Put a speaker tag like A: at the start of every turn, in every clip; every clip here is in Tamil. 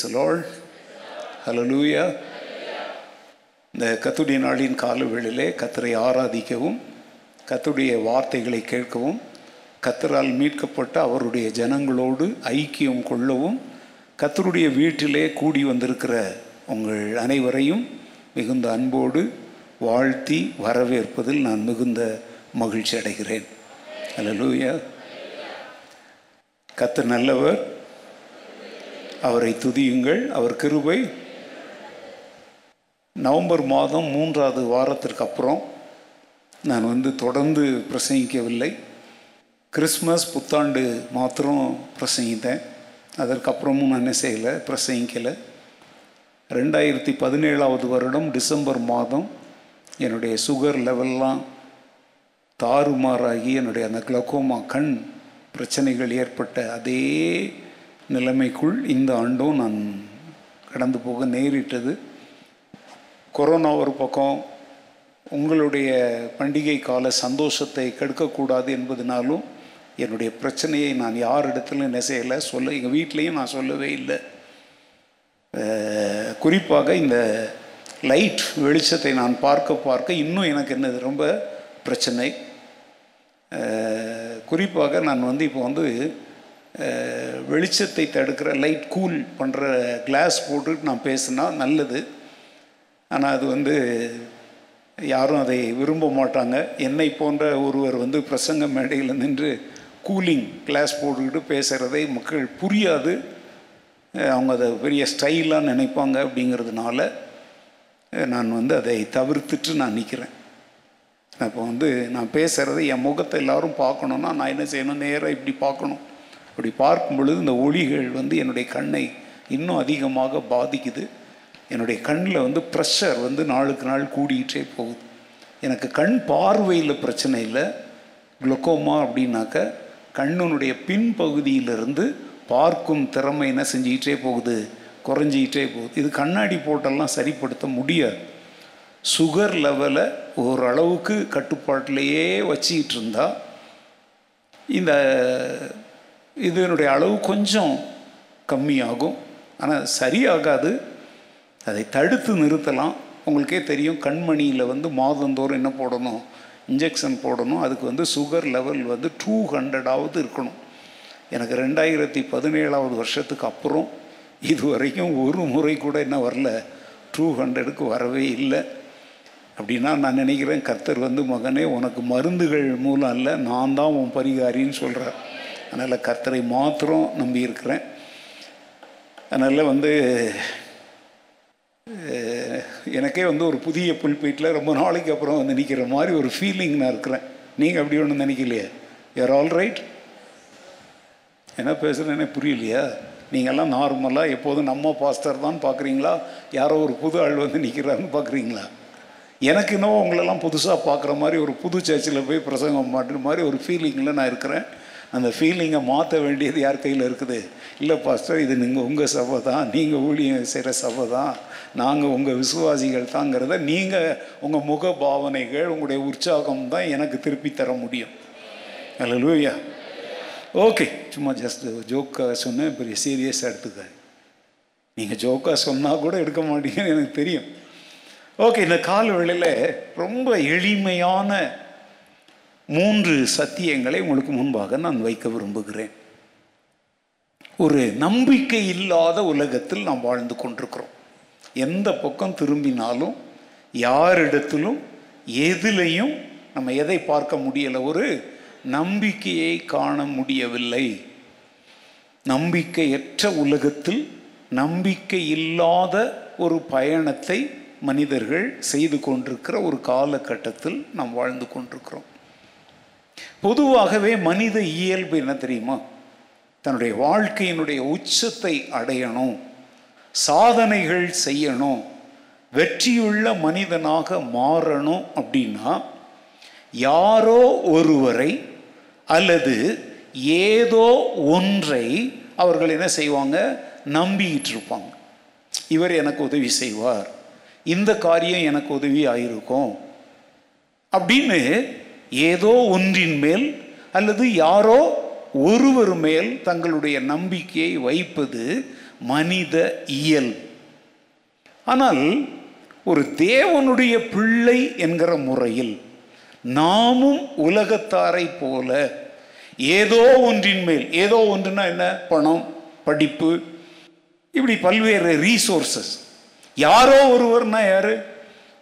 A: பிரைஸ் லார்ட் ஹலலூயா இந்த கத்துடைய நாளின் காலவெளிலே கத்தரை ஆராதிக்கவும் கத்துடைய வார்த்தைகளை கேட்கவும் கத்தரால் மீட்கப்பட்ட அவருடைய ஜனங்களோடு ஐக்கியம் கொள்ளவும் கத்தருடைய வீட்டிலே கூடி வந்திருக்கிற உங்கள் அனைவரையும் மிகுந்த அன்போடு வாழ்த்தி வரவேற்பதில் நான் மிகுந்த மகிழ்ச்சி அடைகிறேன் ஹலலூயா கத்தர் நல்லவர் அவரை துதியுங்கள் அவர் கிருபை நவம்பர் மாதம் மூன்றாவது வாரத்திற்கு அப்புறம் நான் வந்து தொடர்ந்து பிரசங்கிக்கவில்லை கிறிஸ்மஸ் புத்தாண்டு மாத்திரம் பிரசங்கித்தேன் அதற்கப்புறமும் நான் என்ன செய்யலை பிரசங்கிக்கலை ரெண்டாயிரத்தி பதினேழாவது வருடம் டிசம்பர் மாதம் என்னுடைய சுகர் லெவல்லாம் தாறுமாறாகி என்னுடைய அந்த கிளக்கோமா கண் பிரச்சனைகள் ஏற்பட்ட அதே நிலைமைக்குள் இந்த ஆண்டும் நான் கடந்து போக நேரிட்டது கொரோனா ஒரு பக்கம் உங்களுடைய பண்டிகை கால சந்தோஷத்தை கெடுக்கக்கூடாது என்பதனாலும் என்னுடைய பிரச்சனையை நான் யார் இடத்துலையும் நெசையலை சொல்ல எங்கள் வீட்லேயும் நான் சொல்லவே இல்லை குறிப்பாக இந்த லைட் வெளிச்சத்தை நான் பார்க்க பார்க்க இன்னும் எனக்கு என்னது ரொம்ப பிரச்சனை குறிப்பாக நான் வந்து இப்போ வந்து வெளிச்சத்தை தடுக்கிற லைட் கூல் பண்ணுற கிளாஸ் போட்டு நான் பேசுனா நல்லது ஆனால் அது வந்து யாரும் அதை விரும்ப மாட்டாங்க என்னை போன்ற ஒருவர் வந்து பிரசங்க மேடையில் நின்று கூலிங் கிளாஸ் போட்டுக்கிட்டு பேசுகிறதை மக்கள் புரியாது அவங்க அதை பெரிய ஸ்டைலாக நினைப்பாங்க அப்படிங்கிறதுனால நான் வந்து அதை தவிர்த்துட்டு நான் நிற்கிறேன் அப்போ வந்து நான் பேசுகிறத என் முகத்தை எல்லோரும் பார்க்கணுன்னா நான் என்ன செய்யணும் நேராக இப்படி பார்க்கணும் அப்படி பார்க்கும் பொழுது இந்த ஒளிகள் வந்து என்னுடைய கண்ணை இன்னும் அதிகமாக பாதிக்குது என்னுடைய கண்ணில் வந்து ப்ரெஷர் வந்து நாளுக்கு நாள் கூடிக்கிட்டே போகுது எனக்கு கண் பார்வையில் பிரச்சனை இல்லை குளுக்கோமா அப்படின்னாக்க கண்ணுனுடைய பின்பகுதியிலிருந்து பார்க்கும் திறமை என்ன செஞ்சுக்கிட்டே போகுது குறைஞ்சிக்கிட்டே போகுது இது கண்ணாடி போட்டெல்லாம் சரிப்படுத்த முடியாது சுகர் லெவலை ஓரளவுக்கு கட்டுப்பாட்டிலேயே வச்சிக்கிட்டு இருந்தால் இந்த இதனுடைய அளவு கொஞ்சம் கம்மியாகும் ஆனால் சரியாகாது அதை தடுத்து நிறுத்தலாம் உங்களுக்கே தெரியும் கண்மணியில் வந்து மாதந்தோறும் என்ன போடணும் இன்ஜெக்ஷன் போடணும் அதுக்கு வந்து சுகர் லெவல் வந்து டூ ஹண்ட்ரடாவது இருக்கணும் எனக்கு ரெண்டாயிரத்தி பதினேழாவது வருஷத்துக்கு அப்புறம் இது வரைக்கும் ஒரு முறை கூட என்ன வரல டூ ஹண்ட்ரடுக்கு வரவே இல்லை அப்படின்னா நான் நினைக்கிறேன் கர்த்தர் வந்து மகனே உனக்கு மருந்துகள் மூலம் இல்லை நான் தான் உன் பரிகாரின்னு சொல்கிறேன் அதனால் கர்த்தரை மாத்திரம் நம்பியிருக்கிறேன் அதனால் வந்து எனக்கே வந்து ஒரு புதிய புல்பீட்டில் ரொம்ப நாளைக்கு அப்புறம் வந்து நிற்கிற மாதிரி ஒரு ஃபீலிங் நான் இருக்கிறேன் நீங்கள் அப்படி ஒன்றும் நினைக்கலையே யூஆர் ஆல் ரைட் என்ன பேசுகிறேன்னே புரியலையா நீங்கள்லாம் நார்மலாக எப்போதும் நம்ம பாஸ்டர் தான் பார்க்குறீங்களா யாரோ ஒரு புது ஆள் வந்து நிற்கிறாருன்னு பார்க்குறீங்களா எனக்கு இன்னும் உங்களெல்லாம் புதுசாக பார்க்குற மாதிரி ஒரு புது சர்ச்சில் போய் பிரசங்கம் மாட்டுற மாதிரி ஒரு ஃபீலிங்கில் நான் இருக்கிறேன் அந்த ஃபீலிங்கை மாற்ற வேண்டியது யார் கையில் இருக்குது இல்லை பாஸ்டர் இது நீங்கள் உங்கள் சபை தான் நீங்கள் ஊழியம் செய்கிற சபை தான் நாங்கள் உங்கள் விசுவாசிகள் தாங்கிறத நீங்கள் உங்கள் முக பாவனைகள் உங்களுடைய உற்சாகம் தான் எனக்கு திருப்பி தர முடியும் அல்ல லூயா ஓகே சும்மா ஜஸ்ட் ஜோக்காக சொன்னேன் பெரிய சீரியஸாக எடுத்துக்காரு நீங்கள் ஜோக்காக சொன்னால் கூட எடுக்க மாட்டீங்கன்னு எனக்கு தெரியும் ஓகே இந்த கால் வேளையில் ரொம்ப எளிமையான மூன்று சத்தியங்களை உங்களுக்கு முன்பாக நான் வைக்க விரும்புகிறேன் ஒரு நம்பிக்கை இல்லாத உலகத்தில் நாம் வாழ்ந்து கொண்டிருக்கிறோம் எந்த பக்கம் திரும்பினாலும் யாரிடத்திலும் எதிலையும் நம்ம எதை பார்க்க முடியலை ஒரு நம்பிக்கையை காண முடியவில்லை நம்பிக்கையற்ற உலகத்தில் நம்பிக்கை இல்லாத ஒரு பயணத்தை மனிதர்கள் செய்து கொண்டிருக்கிற ஒரு காலகட்டத்தில் நாம் வாழ்ந்து கொண்டிருக்கிறோம் பொதுவாகவே மனித இயல்பு என்ன தெரியுமா தன்னுடைய வாழ்க்கையினுடைய உச்சத்தை அடையணும் சாதனைகள் செய்யணும் வெற்றியுள்ள மனிதனாக மாறணும் அப்படின்னா யாரோ ஒருவரை அல்லது ஏதோ ஒன்றை அவர்கள் என்ன செய்வாங்க நம்பிக்கிட்டு இருப்பாங்க இவர் எனக்கு உதவி செய்வார் இந்த காரியம் எனக்கு உதவி ஆயிருக்கும் அப்படின்னு ஏதோ ஒன்றின் மேல் அல்லது யாரோ ஒருவர் மேல் தங்களுடைய நம்பிக்கையை வைப்பது மனித இயல் ஆனால் ஒரு தேவனுடைய பிள்ளை என்கிற முறையில் நாமும் உலகத்தாரை போல ஏதோ ஒன்றின் மேல் ஏதோ ஒன்றுனா என்ன பணம் படிப்பு இப்படி பல்வேறு ரீசோர்சஸ் யாரோ ஒருவர்னா யார்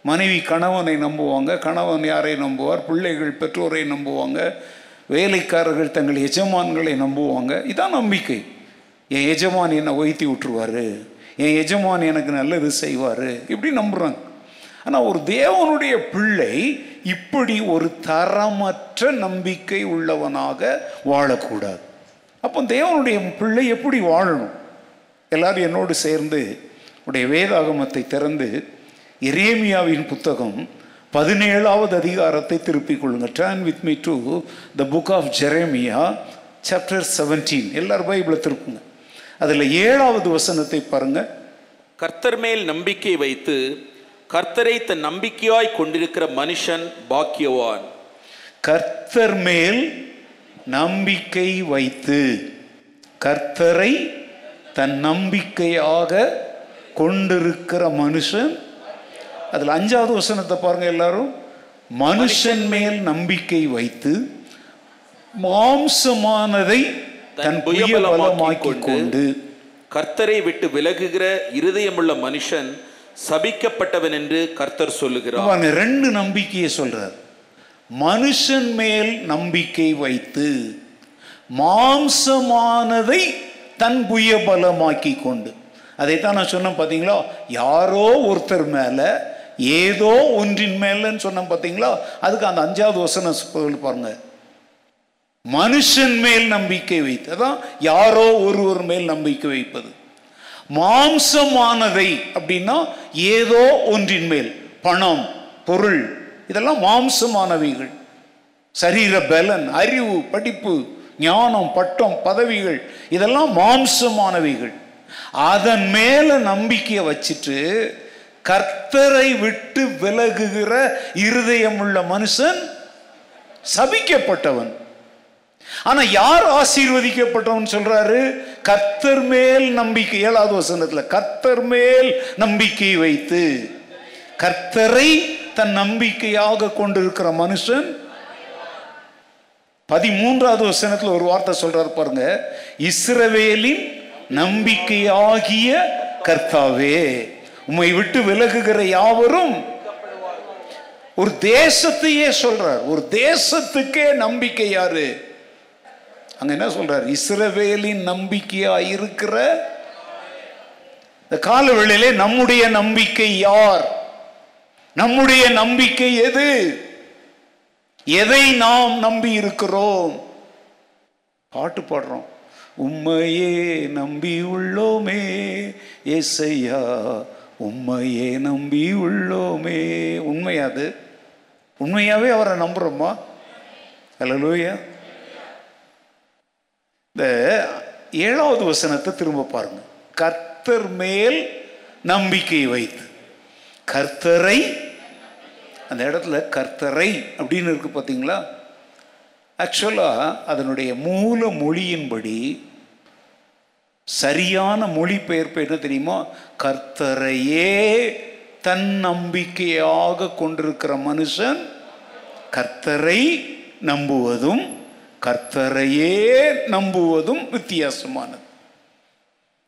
A: மனைவி கணவனை நம்புவாங்க கணவன் யாரை நம்புவார் பிள்ளைகள் பெற்றோரை நம்புவாங்க வேலைக்காரர்கள் தங்கள் எஜமான்களை நம்புவாங்க இதான் நம்பிக்கை என் எஜமான் என்னை ஒய்த்தி விட்டுருவார் என் எஜமான் எனக்கு நல்லது செய்வார் இப்படி நம்புகிறாங்க ஆனால் ஒரு தேவனுடைய பிள்ளை இப்படி ஒரு தரமற்ற நம்பிக்கை உள்ளவனாக வாழக்கூடாது அப்போ தேவனுடைய பிள்ளை எப்படி வாழணும் எல்லாரும் என்னோடு சேர்ந்து உடைய வேதாகமத்தை திறந்து இரேமியாவின் புத்தகம் பதினேழாவது அதிகாரத்தை திருப்பிக் கொள்ளுங்க turn with me to the book of Jeremiah chapter seventeen எல்லாரும் பைபிளை திருப்புங்க அதில் ஏழாவது வசனத்தை பாருங்க
B: கர்த்தர் மேல் நம்பிக்கை வைத்து கர்த்தரை தன் நம்பிக்கையாய் கொண்டிருக்கிற மனுஷன் பாக்கியவான்
A: கர்த்தர் மேல் நம்பிக்கை வைத்து கர்த்தரை தன் நம்பிக்கையாக கொண்டிருக்கிற மனுஷன் அதில் அஞ்சாவது வசனத்தை பாருங்கள் எல்லாரும் மனுஷன் மேல் நம்பிக்கை வைத்து மாம்சமானதை தன் புயபலமாக்கி கொண்டு கர்த்தரை
B: விட்டு விலகுகிற இருதயமுள்ள மனுஷன் சபிக்கப்பட்டவன் என்று கர்த்தர் சொல்லுகிறார் ரெண்டு
A: நம்பிக்கையை சொல்றார் மனுஷன் மேல் நம்பிக்கை வைத்து மாம்சமானதை தன் புயபலமாக்கி கொண்டு அதைத்தான் நான் சொன்னேன் பார்த்தீங்களா யாரோ ஒருத்தர் மேலே ஏதோ ஒன்றின் மேலன்னு சொன்னோம் பார்த்தீங்களா அதுக்கு அந்த அஞ்சாவது வசன பாருங்க மனுஷன் மேல் நம்பிக்கை வைத்து அதான் யாரோ ஒருவர் மேல் நம்பிக்கை வைப்பது மாம்சமானதை அப்படின்னா ஏதோ ஒன்றின் மேல் பணம் பொருள் இதெல்லாம் மாம்சமானவைகள் சரீர பலன் அறிவு படிப்பு ஞானம் பட்டம் பதவிகள் இதெல்லாம் மாம்சமானவைகள் அதன் மேல நம்பிக்கையை வச்சுட்டு கர்த்தரை விட்டு விலகுகிற இருதயம் உள்ள மனுஷன் சபிக்கப்பட்டவன் ஆனா யார் ஆசீர்வதிக்கப்பட்டவன் சொல்றாரு கர்த்தர் மேல் நம்பிக்கை ஏழாவது வசனத்துல கர்த்தர் மேல் நம்பிக்கை வைத்து கர்த்தரை தன் நம்பிக்கையாக கொண்டிருக்கிற மனுஷன் பதிமூன்றாவது வசனத்தில் ஒரு வார்த்தை சொல்றாரு பாருங்க இஸ்ரவேலின் நம்பிக்கையாகிய கர்த்தாவே உம்மை விட்டு விலகுகிற யாவரும் ஒரு தேசத்தையே சொல்றார் ஒரு தேசத்துக்கே நம்பிக்கை யாரு அங்க என்ன சொல்றார் இஸ்ரவேலின் நம்பிக்கையா இருக்கிற இந்த கால வேளையிலே நம்முடைய நம்பிக்கை யார் நம்முடைய நம்பிக்கை எது எதை நாம் நம்பி இருக்கிறோம் பாட்டு பாடுறோம் உம்மையே நம்பி உள்ளோமே ஏசையா உண்மையே நம்பி உள்ளோமே உண்மையாது அது உண்மையாகவே அவரை நம்புகிறோமா ஹலலூயா இந்த ஏழாவது வசனத்தை திரும்ப பாருங்க கர்த்தர் மேல் நம்பிக்கை வைத்து கர்த்தரை அந்த இடத்துல கர்த்தரை அப்படின்னு இருக்கு பார்த்தீங்களா ஆக்சுவலாக அதனுடைய மூல மொழியின்படி சரியான மொழிபெயர்ப்பு என்ன தெரியுமா கர்த்தரையே தன் நம்பிக்கையாக கொண்டிருக்கிற மனுஷன் கர்த்தரை நம்புவதும் கர்த்தரையே நம்புவதும் வித்தியாசமானது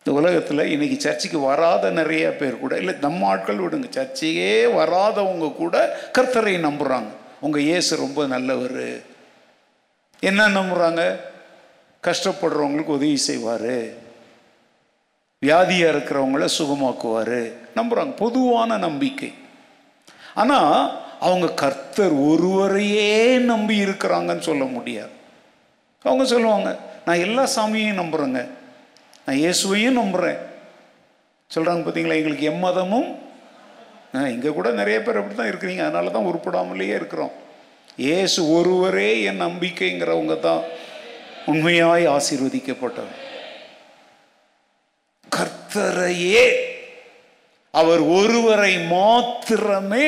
A: இந்த உலகத்தில் இன்றைக்கி சர்ச்சைக்கு வராத நிறைய பேர் கூட இல்லை நம்ம ஆட்கள் விடுங்க சர்ச்சையே வராதவங்க கூட கர்த்தரை நம்புகிறாங்க உங்கள் இயேசு ரொம்ப நல்லவர் என்ன நம்புகிறாங்க கஷ்டப்படுறவங்களுக்கு உதவி செய்வார் வியாதியாக இருக்கிறவங்கள சுகமாக்குவார் நம்புகிறாங்க பொதுவான நம்பிக்கை ஆனால் அவங்க கர்த்தர் ஒருவரையே நம்பி இருக்கிறாங்கன்னு சொல்ல முடியாது அவங்க சொல்லுவாங்க நான் எல்லா சாமியையும் நம்புகிறேங்க நான் இயேசுவையும் நம்புகிறேன் சொல்கிறாங்க பார்த்தீங்களா எங்களுக்கு எம்மதமும் இங்கே கூட நிறைய பேர் அப்படி தான் இருக்கிறீங்க அதனால தான் உருப்படாமலேயே இருக்கிறோம் இயேசு ஒருவரே என் நம்பிக்கைங்கிறவங்க தான் உண்மையாய் ஆசீர்வதிக்கப்பட்டவர் கர்த்தரையே அவர் ஒருவரை மாத்திரமே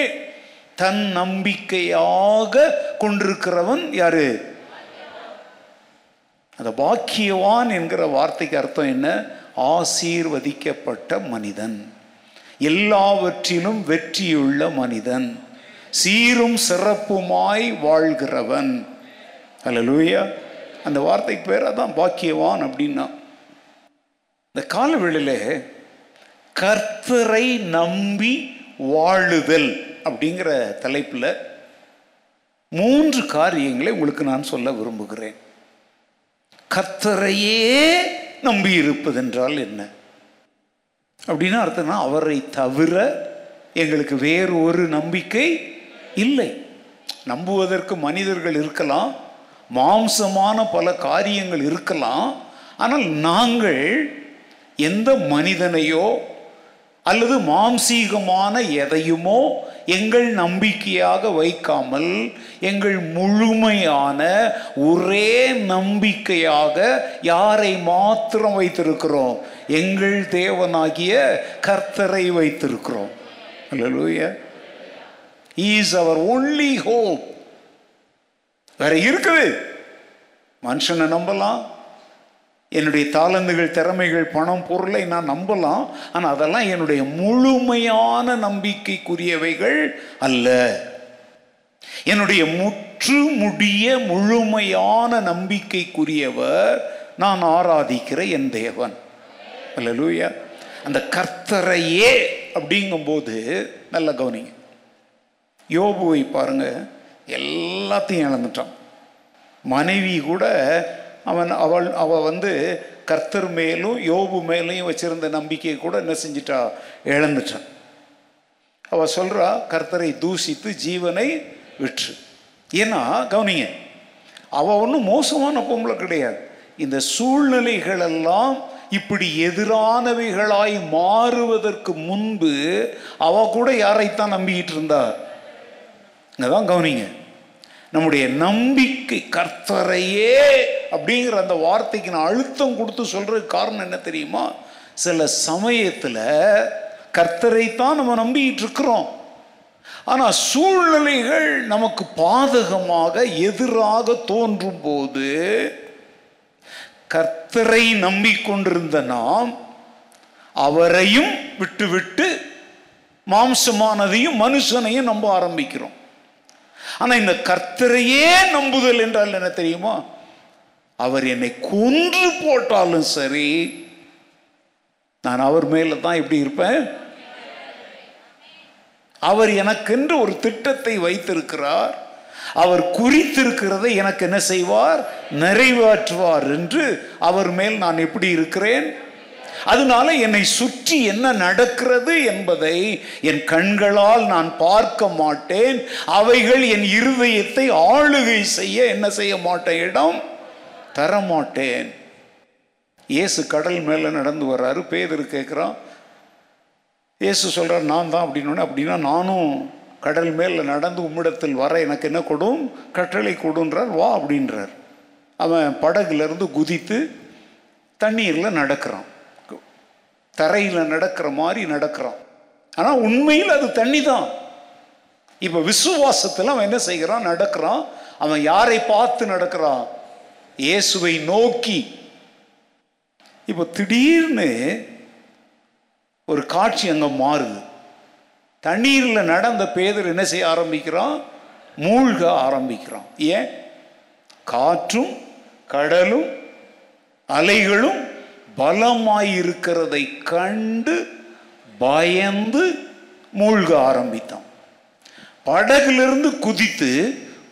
A: தன் நம்பிக்கையாக கொண்டிருக்கிறவன் யாரு அந்த பாக்கியவான் என்கிற வார்த்தைக்கு அர்த்தம் என்ன ஆசீர்வதிக்கப்பட்ட மனிதன் எல்லாவற்றிலும் வெற்றியுள்ள மனிதன் சீரும் சிறப்புமாய் வாழ்கிறவன் அல்ல லூயா அந்த வார்த்தைக்கு பேர் அதான் பாக்கியவான் அப்படின்னா இந்த காலவெளியில் கர்த்தரை நம்பி வாழுதல் அப்படிங்கிற தலைப்பில் மூன்று காரியங்களை உங்களுக்கு நான் சொல்ல விரும்புகிறேன் கர்த்தரையே நம்பி இருப்பதென்றால் என்ன அப்படின்னு அர்த்தம்னா அவரை தவிர எங்களுக்கு வேறு ஒரு நம்பிக்கை இல்லை நம்புவதற்கு மனிதர்கள் இருக்கலாம் மாம்சமான பல காரியங்கள் இருக்கலாம் ஆனால் நாங்கள் எந்த மனிதனையோ அல்லது மாம்சீகமான எதையுமோ எங்கள் நம்பிக்கையாக வைக்காமல் எங்கள் முழுமையான ஒரே நம்பிக்கையாக யாரை மாத்திரம் வைத்திருக்கிறோம் எங்கள் தேவனாகிய கர்த்தரை வைத்திருக்கிறோம் is is our only hope வேற இருக்குது மனுஷனை நம்பலாம் என்னுடைய தாளந்துகள் திறமைகள் பணம் பொருளை நான் நம்பலாம் ஆனால் அதெல்லாம் என்னுடைய முழுமையான நம்பிக்கைக்குரியவைகள் அல்ல என்னுடைய முற்று முடிய முழுமையான நம்பிக்கைக்குரியவர் நான் ஆராதிக்கிற என் தேவன் அல்ல லூயா அந்த கர்த்தரையே அப்படிங்கும்போது நல்ல கவனிங்க யோபுவை பாருங்க எல்லாத்தையும் இழந்துட்டான் மனைவி கூட அவன் அவள் அவள் வந்து கர்த்தர் மேலும் யோபு மேலையும் வச்சுருந்த நம்பிக்கையை கூட என்ன செஞ்சிட்டா இழந்துட்டான் அவள் சொல்கிறா கர்த்தரை தூசித்து ஜீவனை விற்று ஏன்னா கவனிங்க அவள் ஒன்றும் மோசமான பொம்பளை கிடையாது இந்த சூழ்நிலைகளெல்லாம் இப்படி எதிரானவைகளாய் மாறுவதற்கு முன்பு அவ கூட யாரைத்தான் நம்பிக்கிட்டு இருந்தா இங்கதான் கவனிங்க நம்முடைய நம்பிக்கை கர்த்தரையே அப்படிங்கிற அந்த வார்த்தைக்கு நான் அழுத்தம் கொடுத்து சொல்கிறதுக்கு காரணம் என்ன தெரியுமா சில சமயத்தில் கர்த்தரைத்தான் நம்ம நம்பிக்கிட்டு இருக்கிறோம் ஆனால் சூழ்நிலைகள் நமக்கு பாதகமாக எதிராக தோன்றும் போது கர்த்தரை நம்பிக்கொண்டிருந்த நாம் அவரையும் விட்டுவிட்டு மாம்சமானதையும் மனுஷனையும் நம்ப ஆரம்பிக்கிறோம் ஆனால் இந்த கர்த்தரையே நம்புதல் என்றால் என்ன தெரியுமா அவர் என்னை கொன்று போட்டாலும் சரி நான் அவர் மேல தான் எப்படி இருப்பேன் அவர் எனக்கென்று ஒரு திட்டத்தை வைத்திருக்கிறார் அவர் குறித்திருக்கிறதை எனக்கு என்ன செய்வார் நிறைவேற்றுவார் என்று அவர் மேல் நான் எப்படி இருக்கிறேன் அதனால என்னை சுற்றி என்ன நடக்கிறது என்பதை என் கண்களால் நான் பார்க்க மாட்டேன் அவைகள் என் இருதயத்தை ஆளுகை செய்ய என்ன செய்ய மாட்டேன் இடம் தரமாட்டேன் இயேசு கடல் மேலே நடந்து வர்றாரு பேதர் கேட்குறான் இயேசு சொல்கிறார் நான் தான் அப்படின்னு அப்படின்னா நானும் கடல் மேலே நடந்து உம்மிடத்தில் வர எனக்கு என்ன கொடும் கட்டளை கொடுன்றார் வா அப்படின்றார் அவன் படகுலேருந்து குதித்து தண்ணீரில் நடக்கிறான் தரையில் நடக்கிற மாதிரி நடக்கிறான் ஆனால் உண்மையில் அது தண்ணி தான் இப்போ விசுவாசத்தில் அவன் என்ன செய்கிறான் நடக்கிறான் அவன் யாரை பார்த்து நடக்கிறான் இயேசுவை நோக்கி இப்போ திடீர்னு ஒரு காட்சி அங்கே மாறுது தண்ணீரில் நடந்த பேதர் என்ன செய்ய ஆரம்பிக்கிறான் மூழ்க ஆரம்பிக்கிறான் ஏன் காற்றும் கடலும் அலைகளும் பலமாயிருக்கிறதை கண்டு பயந்து மூழ்க ஆரம்பித்தான் படகுலிருந்து குதித்து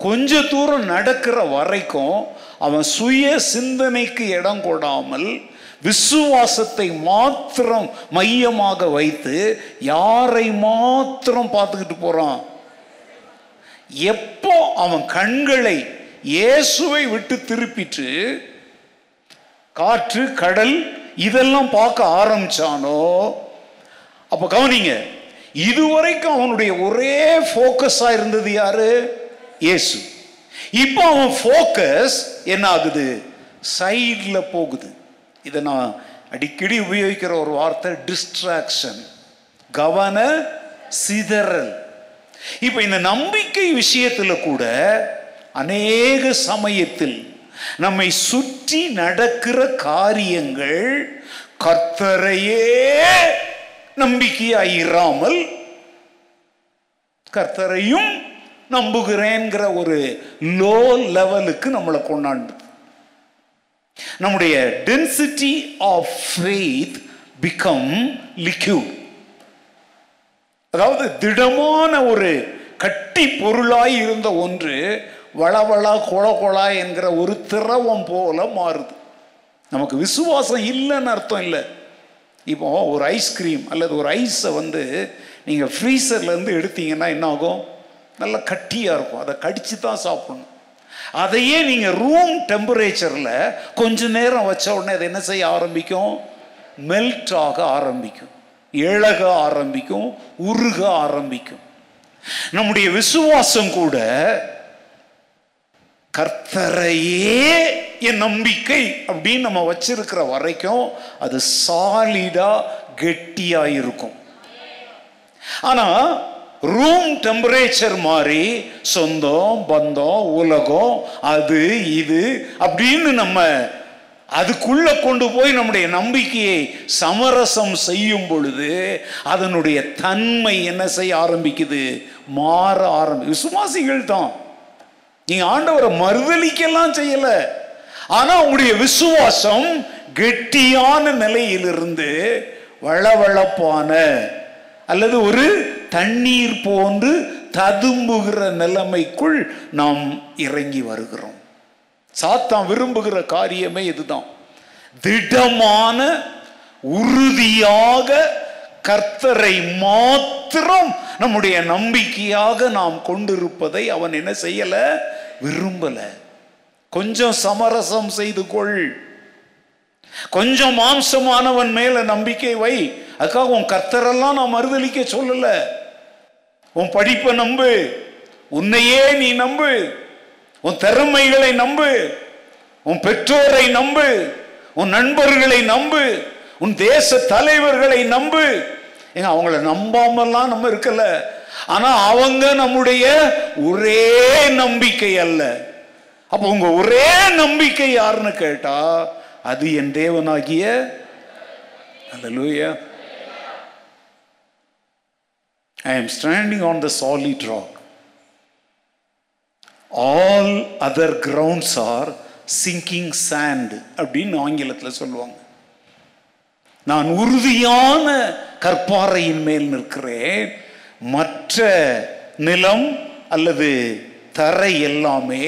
A: கொஞ்ச தூரம் நடக்கிற வரைக்கும் அவன் சுய சிந்தனைக்கு இடம் கொடாமல் விசுவாசத்தை மாத்திரம் மையமாக வைத்து யாரை மாத்திரம் பார்த்துக்கிட்டு போகிறான் எப்போ அவன் கண்களை இயேசுவை விட்டு திருப்பிட்டு காற்று கடல் இதெல்லாம் பார்க்க ஆரம்பிச்சானோ அப்போ கவனிங்க இதுவரைக்கும் அவனுடைய ஒரே ஃபோக்கஸாக இருந்தது யாரு இயேசு இப்போ அவன் ஃபோக்கஸ் என்ன ஆகுது சைடில் போகுது இதை நான் அடிக்கடி உபயோகிக்கிற ஒரு வார்த்தை டிஸ்ட்ராக்ஷன் கவன சிதறல் இப்போ இந்த நம்பிக்கை விஷயத்தில் கூட அநேக சமயத்தில் நம்மை சுற்றி நடக்கிற காரியங்கள் கர்த்தரையே நம்பிக்கையாயிராமல் கர்த்தரையும் நம்புகிறேங்கிற ஒரு லோ லெவலுக்கு நம்மளை கொண்டாண்டு நம்முடைய டென்சிட்டி ஆஃப் பிகம் லிக்யூட் அதாவது திடமான ஒரு கட்டி பொருளாய் இருந்த ஒன்று வளவளா கொல கொலா என்கிற ஒரு திரவம் போல மாறுது நமக்கு விசுவாசம் இல்லைன்னு அர்த்தம் இல்லை இப்போ ஒரு ஐஸ்கிரீம் அல்லது ஒரு ஐஸை வந்து நீங்கள் ஃப்ரீசர்லேருந்து எடுத்தீங்கன்னா என்ன ஆகும் நல்லா கட்டியாக இருக்கும் அதை கடித்து தான் சாப்பிடணும் அதையே நீங்கள் ரூம் டெம்பரேச்சரில் கொஞ்ச நேரம் வச்ச உடனே அதை என்ன செய்ய ஆரம்பிக்கும் மெல்ட் ஆக ஆரம்பிக்கும் இழக ஆரம்பிக்கும் உருக ஆரம்பிக்கும் நம்முடைய விசுவாசம் கூட கர்த்தரையே என் நம்பிக்கை அப்படின்னு நம்ம வச்சிருக்கிற வரைக்கும் அது சாலிடா கெட்டியாயிருக்கும் இருக்கும் ஆனா ரூம் டெம்பரேச்சர் மாதிரி சொந்தம் பந்தம் உலகம் அது இது அப்படின்னு நம்ம அதுக்குள்ள கொண்டு போய் நம்முடைய நம்பிக்கையை சமரசம் செய்யும் பொழுது அதனுடைய தன்மை என்ன செய்ய ஆரம்பிக்குது மாற ஆரம்பி விசுவாசிகள் தான் நீங்க ஆண்டவரை மறுதளிக்கெல்லாம் செய்யல ஆனா உங்களுடைய விசுவாசம் கெட்டியான நிலையிலிருந்து வளவளப்பான அல்லது ஒரு தண்ணீர் போன்று ததும்புகிற நிலைமைக்குள் நாம் இறங்கி வருகிறோம் சாத்தான் விரும்புகிற காரியமே இதுதான் திடமான உறுதியாக கர்த்தரை மாத்திரம் நம்முடைய நம்பிக்கையாக நாம் கொண்டிருப்பதை அவன் என்ன செய்யல விரும்பல கொஞ்சம் சமரசம் செய்து கொள் கொஞ்சம் மாம்சமானவன் மேலே நம்பிக்கை வை அதுக்காக உன் கர்த்தரெல்லாம் நான் மறுதளிக்க சொல்லலை உன் படிப்பை நம்பு உன்னையே நீ நம்பு உன் திறமைகளை நம்பு உன் பெற்றோரை நம்பு உன் நண்பர்களை நம்பு உன் தேச தலைவர்களை நம்பு ஏங்க அவங்கள நம்பாமல்லாம் நம்ம இருக்கல ஆனா அவங்க நம்முடைய ஒரே நம்பிக்கை அல்ல அப்போ உங்க ஒரே நம்பிக்கை யாருன்னு கேட்டா அது என் தேவனாகிய அந்த லூயா I am standing on the solid rock all other grounds are sinking sand அப்படின்னு ஆங்கிலத்தில் சொல்லுவாங்க நான் உறுதியான கற்பாறையின் மேல் நிற்கிறேன் மற்ற நிலம் அல்லது தரை எல்லாமே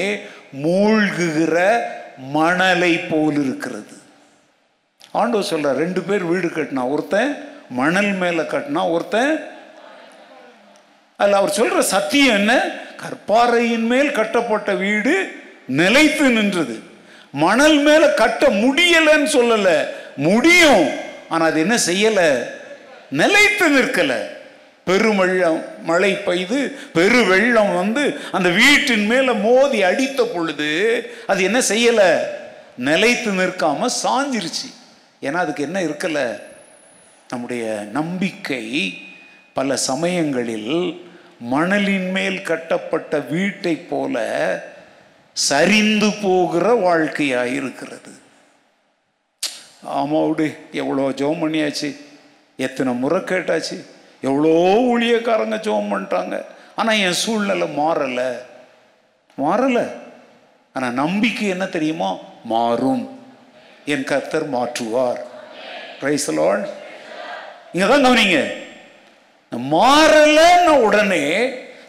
A: மூழ்குகிற மணலை போல் இருக்கிறது ஆண்டவர் சொல்ல ரெண்டு பேர் வீடு கட்டினா ஒருத்தன் மணல் மேலே கட்டினா ஒருத்தன் அதில் அவர் சொல்கிற சத்தியம் என்ன கற்பாறையின் மேல் கட்டப்பட்ட வீடு நிலைத்து நின்றது மணல் மேலே கட்ட முடியலைன்னு சொல்லலை முடியும் ஆனால் அது என்ன செய்யலை நிலைத்து நிற்கலை பெருமழம் மழை பெய்து பெரு வெள்ளம் வந்து அந்த வீட்டின் மேலே மோதி அடித்த பொழுது அது என்ன செய்யலை நிலைத்து நிற்காம சாஞ்சிருச்சு ஏன்னா அதுக்கு என்ன இருக்கலை நம்முடைய நம்பிக்கை பல சமயங்களில் மணலின் மேல் கட்டப்பட்ட வீட்டை போல சரிந்து போகிற வாழ்க்கையாக இருக்கிறது ஆமாவுடு எவ்வளோ ஜோம் பண்ணியாச்சு எத்தனை முறை கேட்டாச்சு எவ்வளோ ஊழியக்காரங்க ஜோம் பண்ணிட்டாங்க ஆனால் என் சூழ்நிலை மாறலை மாறலை ஆனால் நம்பிக்கை என்ன தெரியுமோ மாறும் என் கர்த்தர் மாற்றுவார் ரைசலோன் இங்கே தான் கவனிங்க மாறலைன்னு உடனே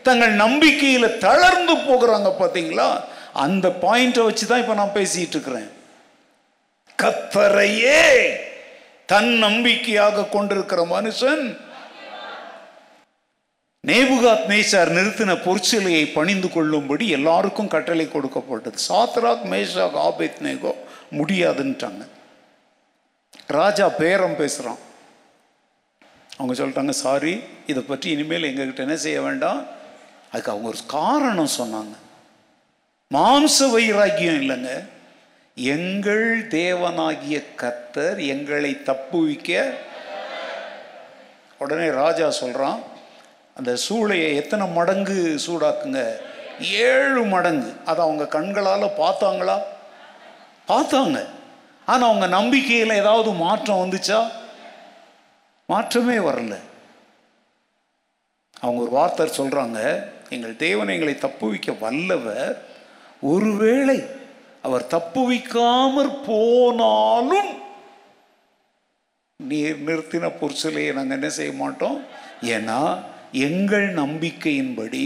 A: தங்கள் நம்பிக்கையில் தளர்ந்து போகிறாங்க பார்த்தீங்களா அந்த பாயிண்ட்டை வச்சு தான் இப்போ நான் பேசிகிட்டு இருக்கிறேன் கத்தரையே தன் நம்பிக்கையாக கொண்டிருக்கிற மனுஷன் நேபுகாத் மேஷார் நிறுத்தின பொற்சிலையை பணிந்து கொள்ளும்படி எல்லாருக்கும் கட்டளை கொடுக்கப்பட்டது சாத்ராக் மேஷாக் ஆபேத் நேகோ முடியாதுன்ட்டாங்க ராஜா பேரம் பேசுகிறான் அவங்க சொல்லிட்டாங்க சாரி இதை பற்றி இனிமேல் எங்ககிட்ட என்ன செய்ய வேண்டாம் அதுக்கு அவங்க ஒரு காரணம் சொன்னாங்க மாம்ச வைராக்கியம் இல்லைங்க எங்கள் தேவனாகிய கத்தர் எங்களை தப்புவிக்க உடனே ராஜா சொல்கிறான் அந்த சூளையை எத்தனை மடங்கு சூடாக்குங்க ஏழு மடங்கு அதை அவங்க கண்களால் பார்த்தாங்களா பார்த்தாங்க ஆனால் அவங்க நம்பிக்கையில் ஏதாவது மாற்றம் வந்துச்சா மாற்றமே வரல அவங்க ஒரு வார்த்தை சொல்கிறாங்க எங்கள் தேவன் எங்களை தப்புவிக்க வல்லவர் ஒருவேளை அவர் தப்புவிக்காமற் போனாலும் நீர் நிறுத்தின பொருசலையை நாங்கள் என்ன செய்ய மாட்டோம் ஏன்னா எங்கள் நம்பிக்கையின்படி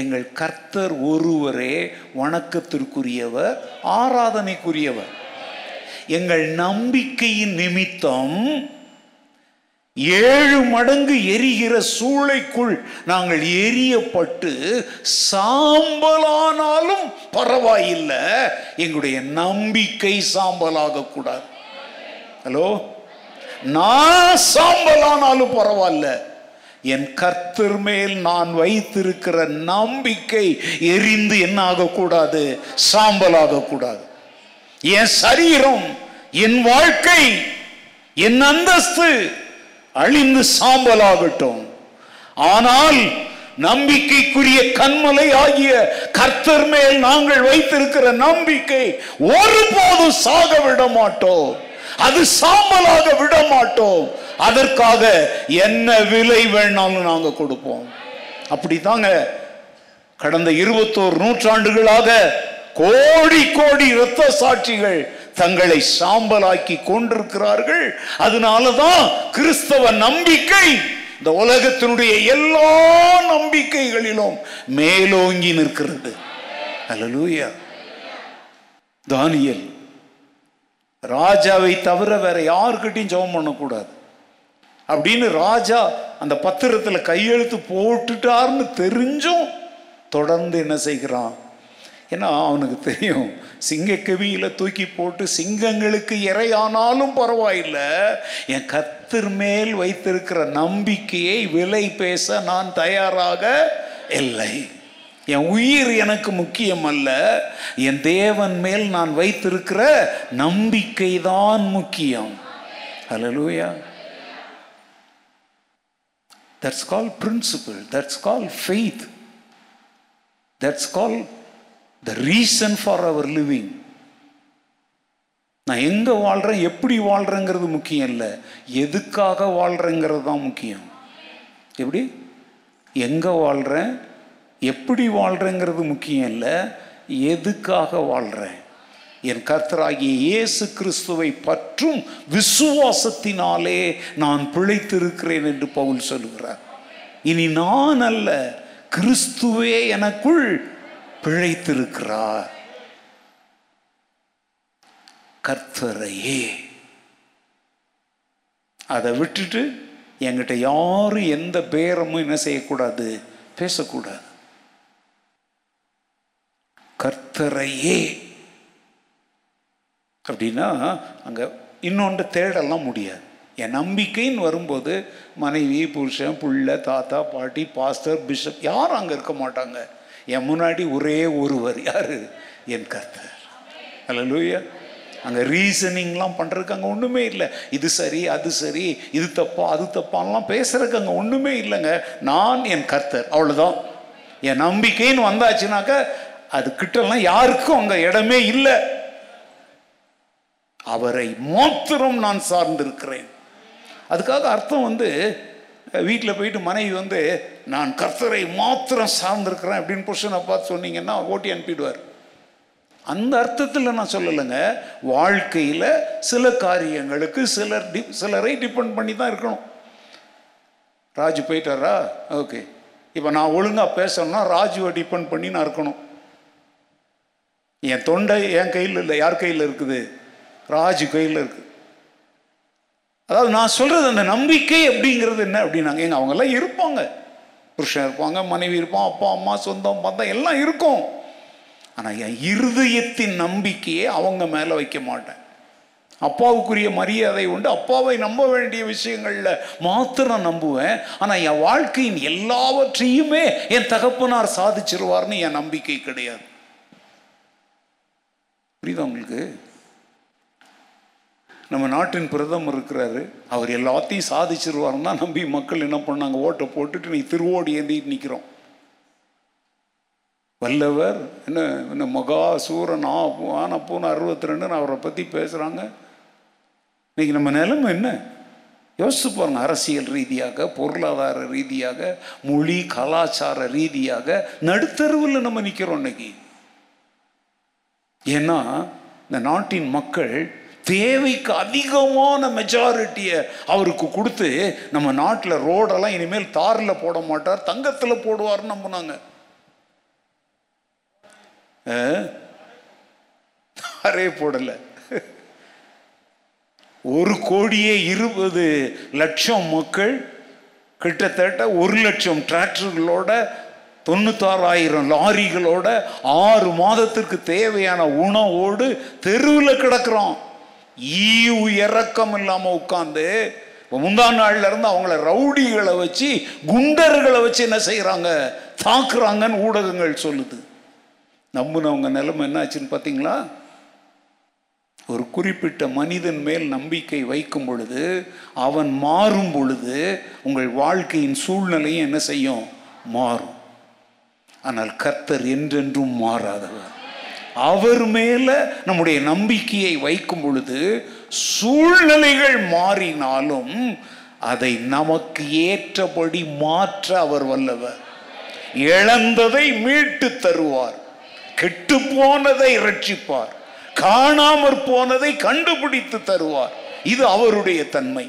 A: எங்கள் கர்த்தர் ஒருவரே வணக்கத்திற்குரியவர் ஆராதனைக்குரியவர் எங்கள் நம்பிக்கையின் நிமித்தம் ஏழு மடங்கு எரிகிற சூளைக்குள் நாங்கள் எரியப்பட்டு சாம்பலானாலும் பரவாயில்லை எங்களுடைய நம்பிக்கை சாம்பலாக கூடாது ஹலோ நான் சாம்பலானாலும் பரவாயில்ல என் கர்த்தர் மேல் நான் வைத்திருக்கிற நம்பிக்கை எரிந்து என்ன ஆகக்கூடாது சாம்பல் ஆகக்கூடாது என் சரீரம் என் வாழ்க்கை என் அந்தஸ்து அழிந்து சாம்பல் ஆகட்டும் ஆனால் நம்பிக்கைக்குரிய கண்மலை ஆகிய கர்த்தர் மேல் நாங்கள் வைத்திருக்கிற நம்பிக்கை ஒருபோதும் சாக விட மாட்டோம் அது சாம்பலாக விட மாட்டோம் அதற்காக என்ன விலை வேணாலும் நாங்கள் கொடுப்போம் அப்படித்தாங்க கடந்த இருபத்தோரு நூற்றாண்டுகளாக கோடி கோடி இரத்த சாட்சிகள் தங்களை சாம்பலாக்கி கொண்டிருக்கிறார்கள் அதனாலதான் கிறிஸ்தவ நம்பிக்கை இந்த உலகத்தினுடைய எல்லா நம்பிக்கைகளிலும் மேலோங்கி நிற்கிறது தானியல் ராஜாவை தவிர வேற யாருக்கிட்டையும் ஜெபம் பண்ணக்கூடாது அப்படின்னு ராஜா அந்த பத்திரத்தில் கையெழுத்து போட்டுட்டார்னு தெரிஞ்சும் தொடர்ந்து என்ன செய்கிறான் ஏன்னா அவனுக்கு தெரியும் சிங்கக்கவியில் தூக்கி போட்டு சிங்கங்களுக்கு இறையானாலும் பரவாயில்லை என் கத்தர் மேல் வைத்திருக்கிற நம்பிக்கையை விலை பேச நான் தயாராக இல்லை என் உயிர் எனக்கு முக்கியம் அல்ல என் தேவன் மேல் நான் வைத்திருக்கிற நம்பிக்கை தான் முக்கியம் லூயா that's call principle. That's call faith. That's call the reason for our living நான் எங்கே வாழ்கிறேன் எப்படி வாழ்கிறேங்கிறது முக்கியம் இல்லை எதுக்காக வாழ்கிறேங்கிறது தான் முக்கியம் எப்படி எங்கே வாழ்கிறேன் எப்படி வாழ்கிறேங்கிறது முக்கியம் இல்லை எதுக்காக வாழ்கிறேன் என் கர்த்தராகிய இயேசு கிறிஸ்துவை பற்றும் விசுவாசத்தினாலே நான் பிழைத்திருக்கிறேன் என்று பவுல் சொல்கிறார் இனி நான் அல்ல கிறிஸ்துவே எனக்குள் பிழைத்திருக்கிறார் கர்த்தரையே அதை விட்டுட்டு என்கிட்ட யாரும் எந்த பேரமும் என்ன செய்யக்கூடாது பேசக்கூடாது கர்த்தரையே அப்படின்னா அங்கே இன்னொன்று தேடலாம் முடியாது என் நம்பிக்கைன்னு வரும்போது மனைவி புருஷன் புள்ள தாத்தா பாட்டி பாஸ்டர் பிஷப் யாரும் அங்கே இருக்க மாட்டாங்க என் முன்னாடி ஒரே ஒருவர் யார் என் கர்த்தர் ஹலோ லூயா அங்கே ரீசனிங்லாம் பண்ணுறதுக்கு அங்கே ஒன்றுமே இல்லை இது சரி அது சரி இது தப்பா அது தப்பான்லாம் பேசுகிறதுக்கு அங்கே ஒன்றுமே இல்லைங்க நான் என் கர்த்தர் அவ்வளோதான் என் நம்பிக்கைன்னு வந்தாச்சுனாக்க அது கிட்டலாம் யாருக்கும் அங்கே இடமே இல்லை அவரை மாத்திரம் நான் சார்ந்திருக்கிறேன் அதுக்காக அர்த்தம் வந்து வீட்டில் போயிட்டு மனைவி வந்து நான் கர்த்தரை மாத்திரம் சார்ந்திருக்கிறேன் அப்படின்னு புருஷனை பார்த்து சொன்னீங்கன்னா ஓட்டி அனுப்பிடுவார் அந்த அர்த்தத்தில் நான் சொல்லலைங்க வாழ்க்கையில் சில காரியங்களுக்கு சிலர் டி சிலரை டிபெண்ட் பண்ணி தான் இருக்கணும் ராஜு போயிட்டாரா ஓகே இப்போ நான் ஒழுங்காக பேசணும்னா ராஜுவை டிபெண்ட் பண்ணி நான் இருக்கணும் என் தொண்டை என் கையில் இல்லை யார் கையில் இருக்குது ராஜ் கோயிலில் இருக்குது அதாவது நான் சொல்கிறது அந்த நம்பிக்கை அப்படிங்கிறது என்ன அப்படின்னாங்க எங்கள் எல்லாம் இருப்பாங்க புருஷன் இருப்பாங்க மனைவி இருப்பான் அப்பா அம்மா சொந்தம் பந்தம் எல்லாம் இருக்கும் ஆனால் என் இருதயத்தின் நம்பிக்கையை அவங்க மேலே வைக்க மாட்டேன் அப்பாவுக்குரிய மரியாதை உண்டு அப்பாவை நம்ப வேண்டிய விஷயங்களில் மாத்திரம் நம்புவேன் ஆனால் என் வாழ்க்கையின் எல்லாவற்றையுமே என் தகப்பனார் சாதிச்சிருவார்னு என் நம்பிக்கை கிடையாது புரியுதா உங்களுக்கு நம்ம நாட்டின் பிரதமர் இருக்கிறாரு அவர் எல்லாத்தையும் சாதிச்சிருவாருன்னா நம்பி மக்கள் என்ன பண்ணாங்க ஓட்டை போட்டுட்டு நீ திருவோடி ஏந்திட்டு நிற்கிறோம் வல்லவர் என்ன என்ன மகா சூரன் ஆ ஆனா பூனை அறுபத்தி ரெண்டுன்னு அவரை பற்றி பேசுகிறாங்க இன்றைக்கி நம்ம நிலைமை என்ன யோசிச்சு பாருங்க அரசியல் ரீதியாக பொருளாதார ரீதியாக மொழி கலாச்சார ரீதியாக நடுத்தருவில் நம்ம நிற்கிறோம் இன்னைக்கு ஏன்னா இந்த நாட்டின் மக்கள் தேவைக்கு அதிகமான மெஜாரிட்டியை அவருக்கு கொடுத்து நம்ம நாட்டில் ரோடெல்லாம் இனிமேல் தாரில் போட மாட்டார் தங்கத்தில் போடுவார்னு நம்பினாங்க தாரே போடலை ஒரு கோடியே இருபது லட்சம் மக்கள் கிட்டத்தட்ட ஒரு லட்சம் டிராக்டர்களோட தொண்ணூத்தாறாயிரம் லாரிகளோட ஆறு மாதத்திற்கு தேவையான உணவோடு தெருவில் கிடக்கிறோம் ஈவு இறக்கம் இல்லாமல் உட்காந்து முந்தா நாள்ல இருந்து அவங்கள ரவுடிகளை வச்சு குண்டர்களை வச்சு என்ன செய்கிறாங்க தாக்குறாங்கன்னு ஊடகங்கள் சொல்லுது நம்புனவங்க நிலைமை என்னாச்சுன்னு பார்த்தீங்களா ஒரு குறிப்பிட்ட மனிதன் மேல் நம்பிக்கை வைக்கும் பொழுது அவன் மாறும் பொழுது உங்கள் வாழ்க்கையின் சூழ்நிலையும் என்ன செய்யும் மாறும் ஆனால் கர்த்தர் என்றென்றும் மாறாதவர் அவர் மேலே நம்முடைய நம்பிக்கையை வைக்கும் பொழுது சூழ்நிலைகள் மாறினாலும் அதை நமக்கு ஏற்றபடி மாற்ற அவர் வல்லவர் இழந்ததை மீட்டு தருவார் கெட்டு போனதை ரட்சிப்பார் காணாமற் போனதை கண்டுபிடித்து தருவார் இது அவருடைய தன்மை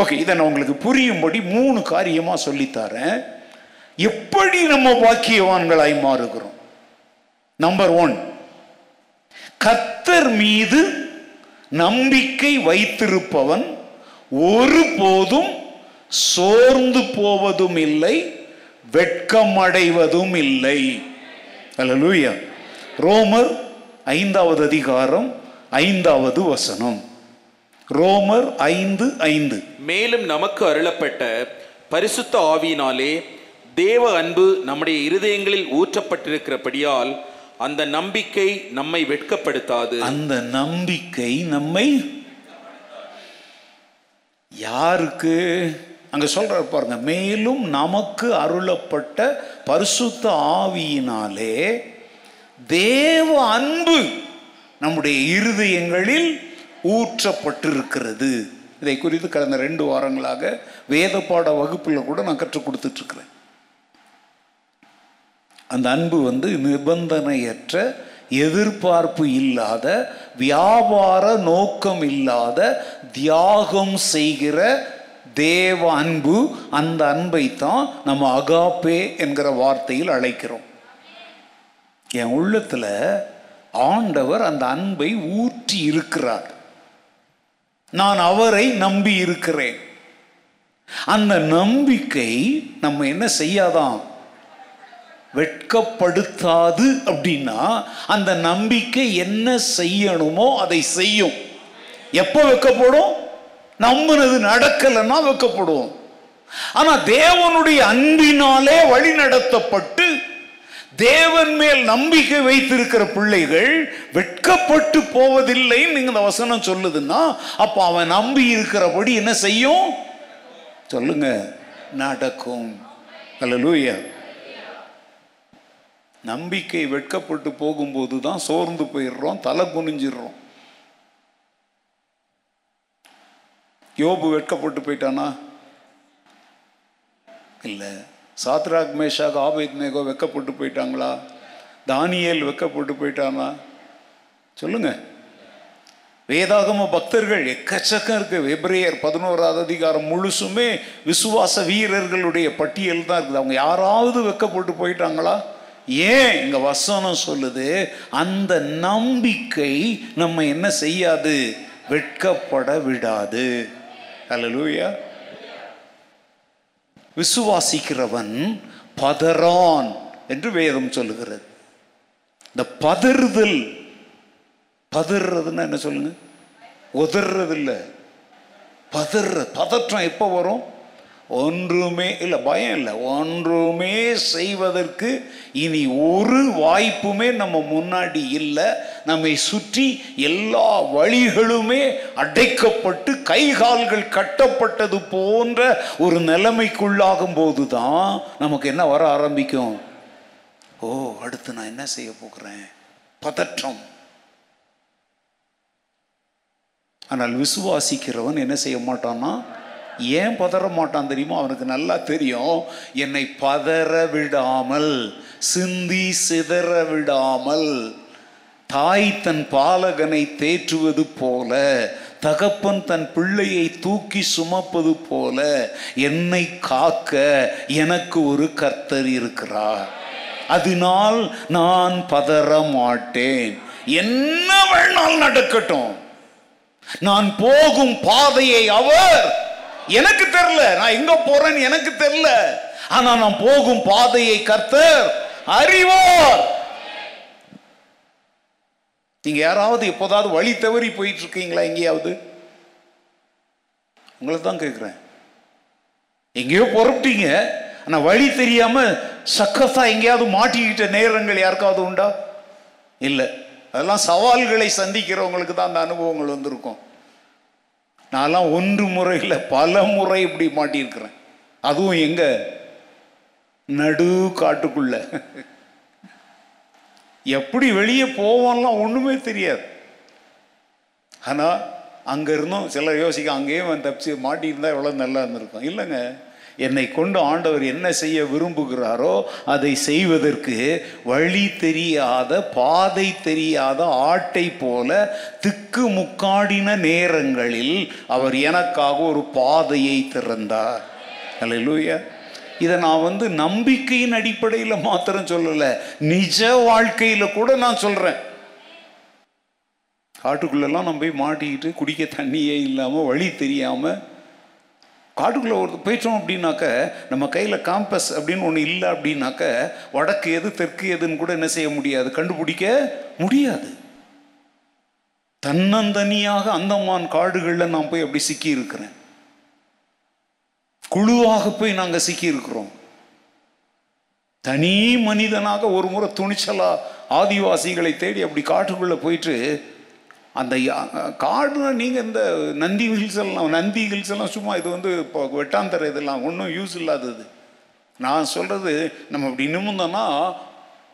A: ஓகே இதை நான் உங்களுக்கு புரியும்படி மூணு காரியமாக சொல்லித்தாரேன் எப்படி நம்ம பாக்கியவான்களாய் மாறுகிறோம் நம்பர் ஒன் கத்தர் மீது நம்பிக்கை வைத்திருப்பவன் ஒருபோதும் சோர்ந்து போவதும் இல்லை வெட்கமடைவதும் இல்லை ரோமர் ஐந்தாவது அதிகாரம் ஐந்தாவது வசனம் ரோமர் ஐந்து ஐந்து
B: மேலும் நமக்கு அருளப்பட்ட பரிசுத்த ஆவியினாலே தேவ அன்பு நம்முடைய இருதயங்களில் ஊற்றப்பட்டிருக்கிறபடியால் அந்த நம்பிக்கை நம்மை வெட்கப்படுத்தாது
A: அந்த நம்பிக்கை நம்மை யாருக்கு அங்கே சொல்கிற பாருங்க மேலும் நமக்கு அருளப்பட்ட பரிசுத்த ஆவியினாலே தேவ அன்பு நம்முடைய இருதயங்களில் ஊற்றப்பட்டிருக்கிறது இதை குறித்து கடந்த ரெண்டு வாரங்களாக வேத பாட வகுப்பில் கூட நான் கற்றுக் கொடுத்துட்ருக்கிறேன் அந்த அன்பு வந்து நிபந்தனையற்ற எதிர்பார்ப்பு இல்லாத வியாபார நோக்கம் இல்லாத தியாகம் செய்கிற தேவ அன்பு அந்த அன்பை தான் நம்ம அகாப்பே என்கிற வார்த்தையில் அழைக்கிறோம் என் உள்ளத்தில் ஆண்டவர் அந்த அன்பை ஊற்றி இருக்கிறார் நான் அவரை நம்பி இருக்கிறேன் அந்த நம்பிக்கை நம்ம என்ன செய்யாதான் வெட்கப்படுத்தாது அப்படின்னா அந்த நம்பிக்கை என்ன செய்யணுமோ அதை செய்யும் எப்போ வைக்கப்படும் நம்பினது நடக்கலைன்னா வைக்கப்படும் ஆனால் தேவனுடைய அன்பினாலே வழி நடத்தப்பட்டு தேவன் மேல் நம்பிக்கை வைத்திருக்கிற பிள்ளைகள் வெட்கப்பட்டு போவதில்லைன்னு நீங்கள் இந்த வசனம் சொல்லுதுன்னா அப்போ அவன் நம்பி இருக்கிறபடி என்ன செய்யும் சொல்லுங்க நடக்கும் அல்ல லூயா நம்பிக்கை வெட்கப்பட்டு போகும்போது தான் சோர்ந்து போயிடுறோம் தலை குனிஞ்சிடுறோம் யோபு வெட்கப்பட்டு போயிட்டானா இல்லை சாத்ராக் மேஷாக் ஆபேத் மேகோ வெக்கப்பட்டு போயிட்டாங்களா தானியல் வெக்கப்பட்டு போயிட்டானா சொல்லுங்க வேதாகம பக்தர்கள் எக்கச்சக்கம் இருக்கு வெப்ரேயர் பதினோராவது அதிகாரம் முழுசுமே விசுவாச வீரர்களுடைய பட்டியல் தான் இருக்குது அவங்க யாராவது வெக்கப்பட்டு போயிட்டாங்களா ஏன் இங்கே வசனம் சொல்லுது அந்த நம்பிக்கை நம்ம என்ன செய்யாது வெட்கப்பட விடாது அலலூயா விசுவாசிக்கிறவன் பதறான் என்று வேதம் சொல்லுகிறது இந்த பதறுதல் பதறதுன்னா என்ன சொல்லுங்க உதர்றதில்லை இல்லை பதற பதற்றம் எப்போ வரும் ஒன்றுமே இல்லை பயம் இல்லை ஒன்றுமே செய்வதற்கு இனி ஒரு வாய்ப்புமே நம்ம முன்னாடி இல்லை நம்மை சுற்றி எல்லா வழிகளுமே அடைக்கப்பட்டு கை கால்கள் கட்டப்பட்டது போன்ற ஒரு நிலைமைக்குள்ளாகும் போது தான் நமக்கு என்ன வர ஆரம்பிக்கும் ஓ அடுத்து நான் என்ன செய்ய போகிறேன் பதற்றம் ஆனால் விசுவாசிக்கிறவன் என்ன செய்ய மாட்டான்னா ஏன் பதற மாட்டான் தெரியுமோ அவனுக்கு நல்லா தெரியும் என்னை பதற விடாமல் சிந்தி சிதற விடாமல் தாய் தன் பாலகனை தேற்றுவது போல தகப்பன் தன் பிள்ளையை தூக்கி சுமப்பது போல என்னை காக்க எனக்கு ஒரு கர்த்தர் இருக்கிறார் அதனால் நான் பதற மாட்டேன் என்ன வேணால் நடக்கட்டும் நான் போகும் பாதையை அவர் எனக்கு தெரில நான் எங்க போறேன்னு எனக்கு தெரில ஆனா நான் போகும் பாதையை கர்த்தர் அறிவார் நீங்க யாராவது எப்போதாவது வழி தவறி போயிட்டு இருக்கீங்களா எங்கேயாவது உங்களை தான் கேட்குறேன் எங்கேயோ புறப்பட்டீங்க ஆனால் வழி தெரியாமல் சக்கசா எங்கேயாவது மாட்டிக்கிட்ட நேரங்கள் யாருக்காவது உண்டா இல்லை அதெல்லாம் சவால்களை சந்திக்கிறவங்களுக்கு தான் அந்த அனுபவங்கள் வந்திருக்கும் நான்லாம் ஒன்று முறையில் பல முறை இப்படி மாட்டியிருக்கிறேன் அதுவும் எங்கே நடு காட்டுக்குள்ள எப்படி வெளியே போவான்லாம் ஒன்றுமே தெரியாது ஆனால் அங்கே இருந்தும் சிலர் யோசிக்க அங்கேயும் தப்பிச்சு மாட்டியிருந்தால் எவ்வளோ நல்லா இருந்திருக்கும் இல்லைங்க என்னை கொண்டு ஆண்டவர் என்ன செய்ய விரும்புகிறாரோ அதை செய்வதற்கு வழி தெரியாத பாதை தெரியாத ஆட்டை போல திக்கு முக்காடின நேரங்களில் அவர் எனக்காக ஒரு பாதையை திறந்தார் அல்லூயா இதை நான் வந்து நம்பிக்கையின் அடிப்படையில் மாத்திரம் சொல்லலை நிஜ வாழ்க்கையில் கூட நான் சொல்கிறேன் காட்டுக்குள்ளெல்லாம் நம்ம போய் மாட்டிக்கிட்டு குடிக்க தண்ணியே இல்லாமல் வழி தெரியாமல் காட்டுக்குள்ளே ஒரு போயிட்டோம் அப்படின்னாக்க நம்ம கையில் காம்பஸ் அப்படின்னு ஒன்று இல்லை அப்படின்னாக்க வடக்கு எது தெற்கு எதுன்னு கூட என்ன செய்ய முடியாது கண்டுபிடிக்க முடியாது தன்னந்தனியாக அந்தமான் காடுகளில் நான் போய் அப்படி சிக்கி இருக்கிறேன் குழுவாக போய் நாங்கள் சிக்கி இருக்கிறோம் தனி மனிதனாக ஒரு முறை துணிச்சலா ஆதிவாசிகளை தேடி அப்படி காட்டுக்குள்ளே போயிட்டு அந்த காடுனா நீங்கள் இந்த நந்தி ஹில்ஸ் எல்லாம் நந்தி ஹில்ஸ் எல்லாம் சும்மா இது வந்து இப்போ வெட்டாந்தர இதெல்லாம் ஒன்றும் யூஸ் இல்லாதது நான் சொல்கிறது நம்ம அப்படி நிமிந்தோன்னா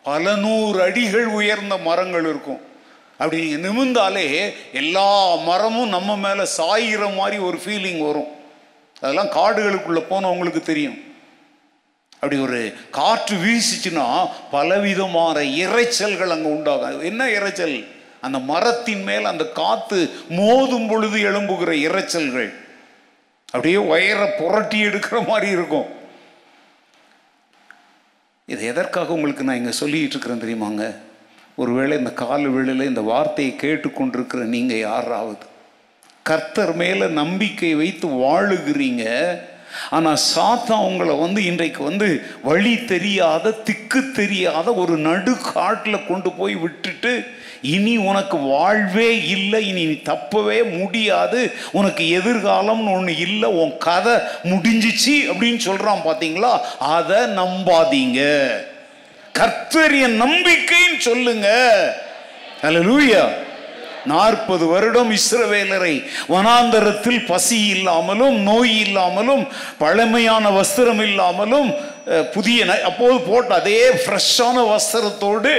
A: பல நூறு அடிகள் உயர்ந்த மரங்கள் இருக்கும் அப்படி நீங்கள் நிமிந்தாலே எல்லா மரமும் நம்ம மேலே சாயிற மாதிரி ஒரு ஃபீலிங் வரும் அதெல்லாம் காடுகளுக்குள்ளே போனவங்களுக்கு தெரியும் அப்படி ஒரு காற்று வீசிச்சுன்னா பலவிதமான இறைச்சல்கள் அங்கே உண்டாகும் என்ன இறைச்சல் அந்த மரத்தின் மேல் அந்த காற்று மோதும் பொழுது எழும்புகிற இறைச்சல்கள் அப்படியே ஒயரை புரட்டி எடுக்கிற மாதிரி இருக்கும் இது எதற்காக உங்களுக்கு நான் இங்கே சொல்லிகிட்டு இருக்கிறேன் தெரியுமாங்க ஒருவேளை இந்த கால வேளையில் இந்த வார்த்தையை கேட்டுக்கொண்டிருக்கிற நீங்கள் யாராவது கர்த்தர் மேலே நம்பிக்கை வைத்து வாழுகிறீங்க ஆனால் சாத்தா உங்களை வந்து இன்றைக்கு வந்து வழி தெரியாத திக்கு தெரியாத ஒரு நடு காட்டில் கொண்டு போய் விட்டுட்டு இனி உனக்கு வாழ்வே இல்லை இனி நீ தப்பவே முடியாது உனக்கு எதிர்காலம்னு ஒன்று இல்லை உன் கதை முடிஞ்சிச்சு அப்படின்னு சொல்கிறான் பார்த்தீங்களா அதை நம்பாதீங்க கர்த்தரிய நம்பிக்கைன்னு சொல்லுங்க லூயா நாற்பது வருடம் இஸ்ரவேலரை வனாந்தரத்தில் பசி இல்லாமலும் நோய் இல்லாமலும் பழமையான வஸ்திரம் இல்லாமலும் புதிய அப்போது போட்ட அதே ஃப்ரெஷ்ஷான வஸ்திரத்தோடு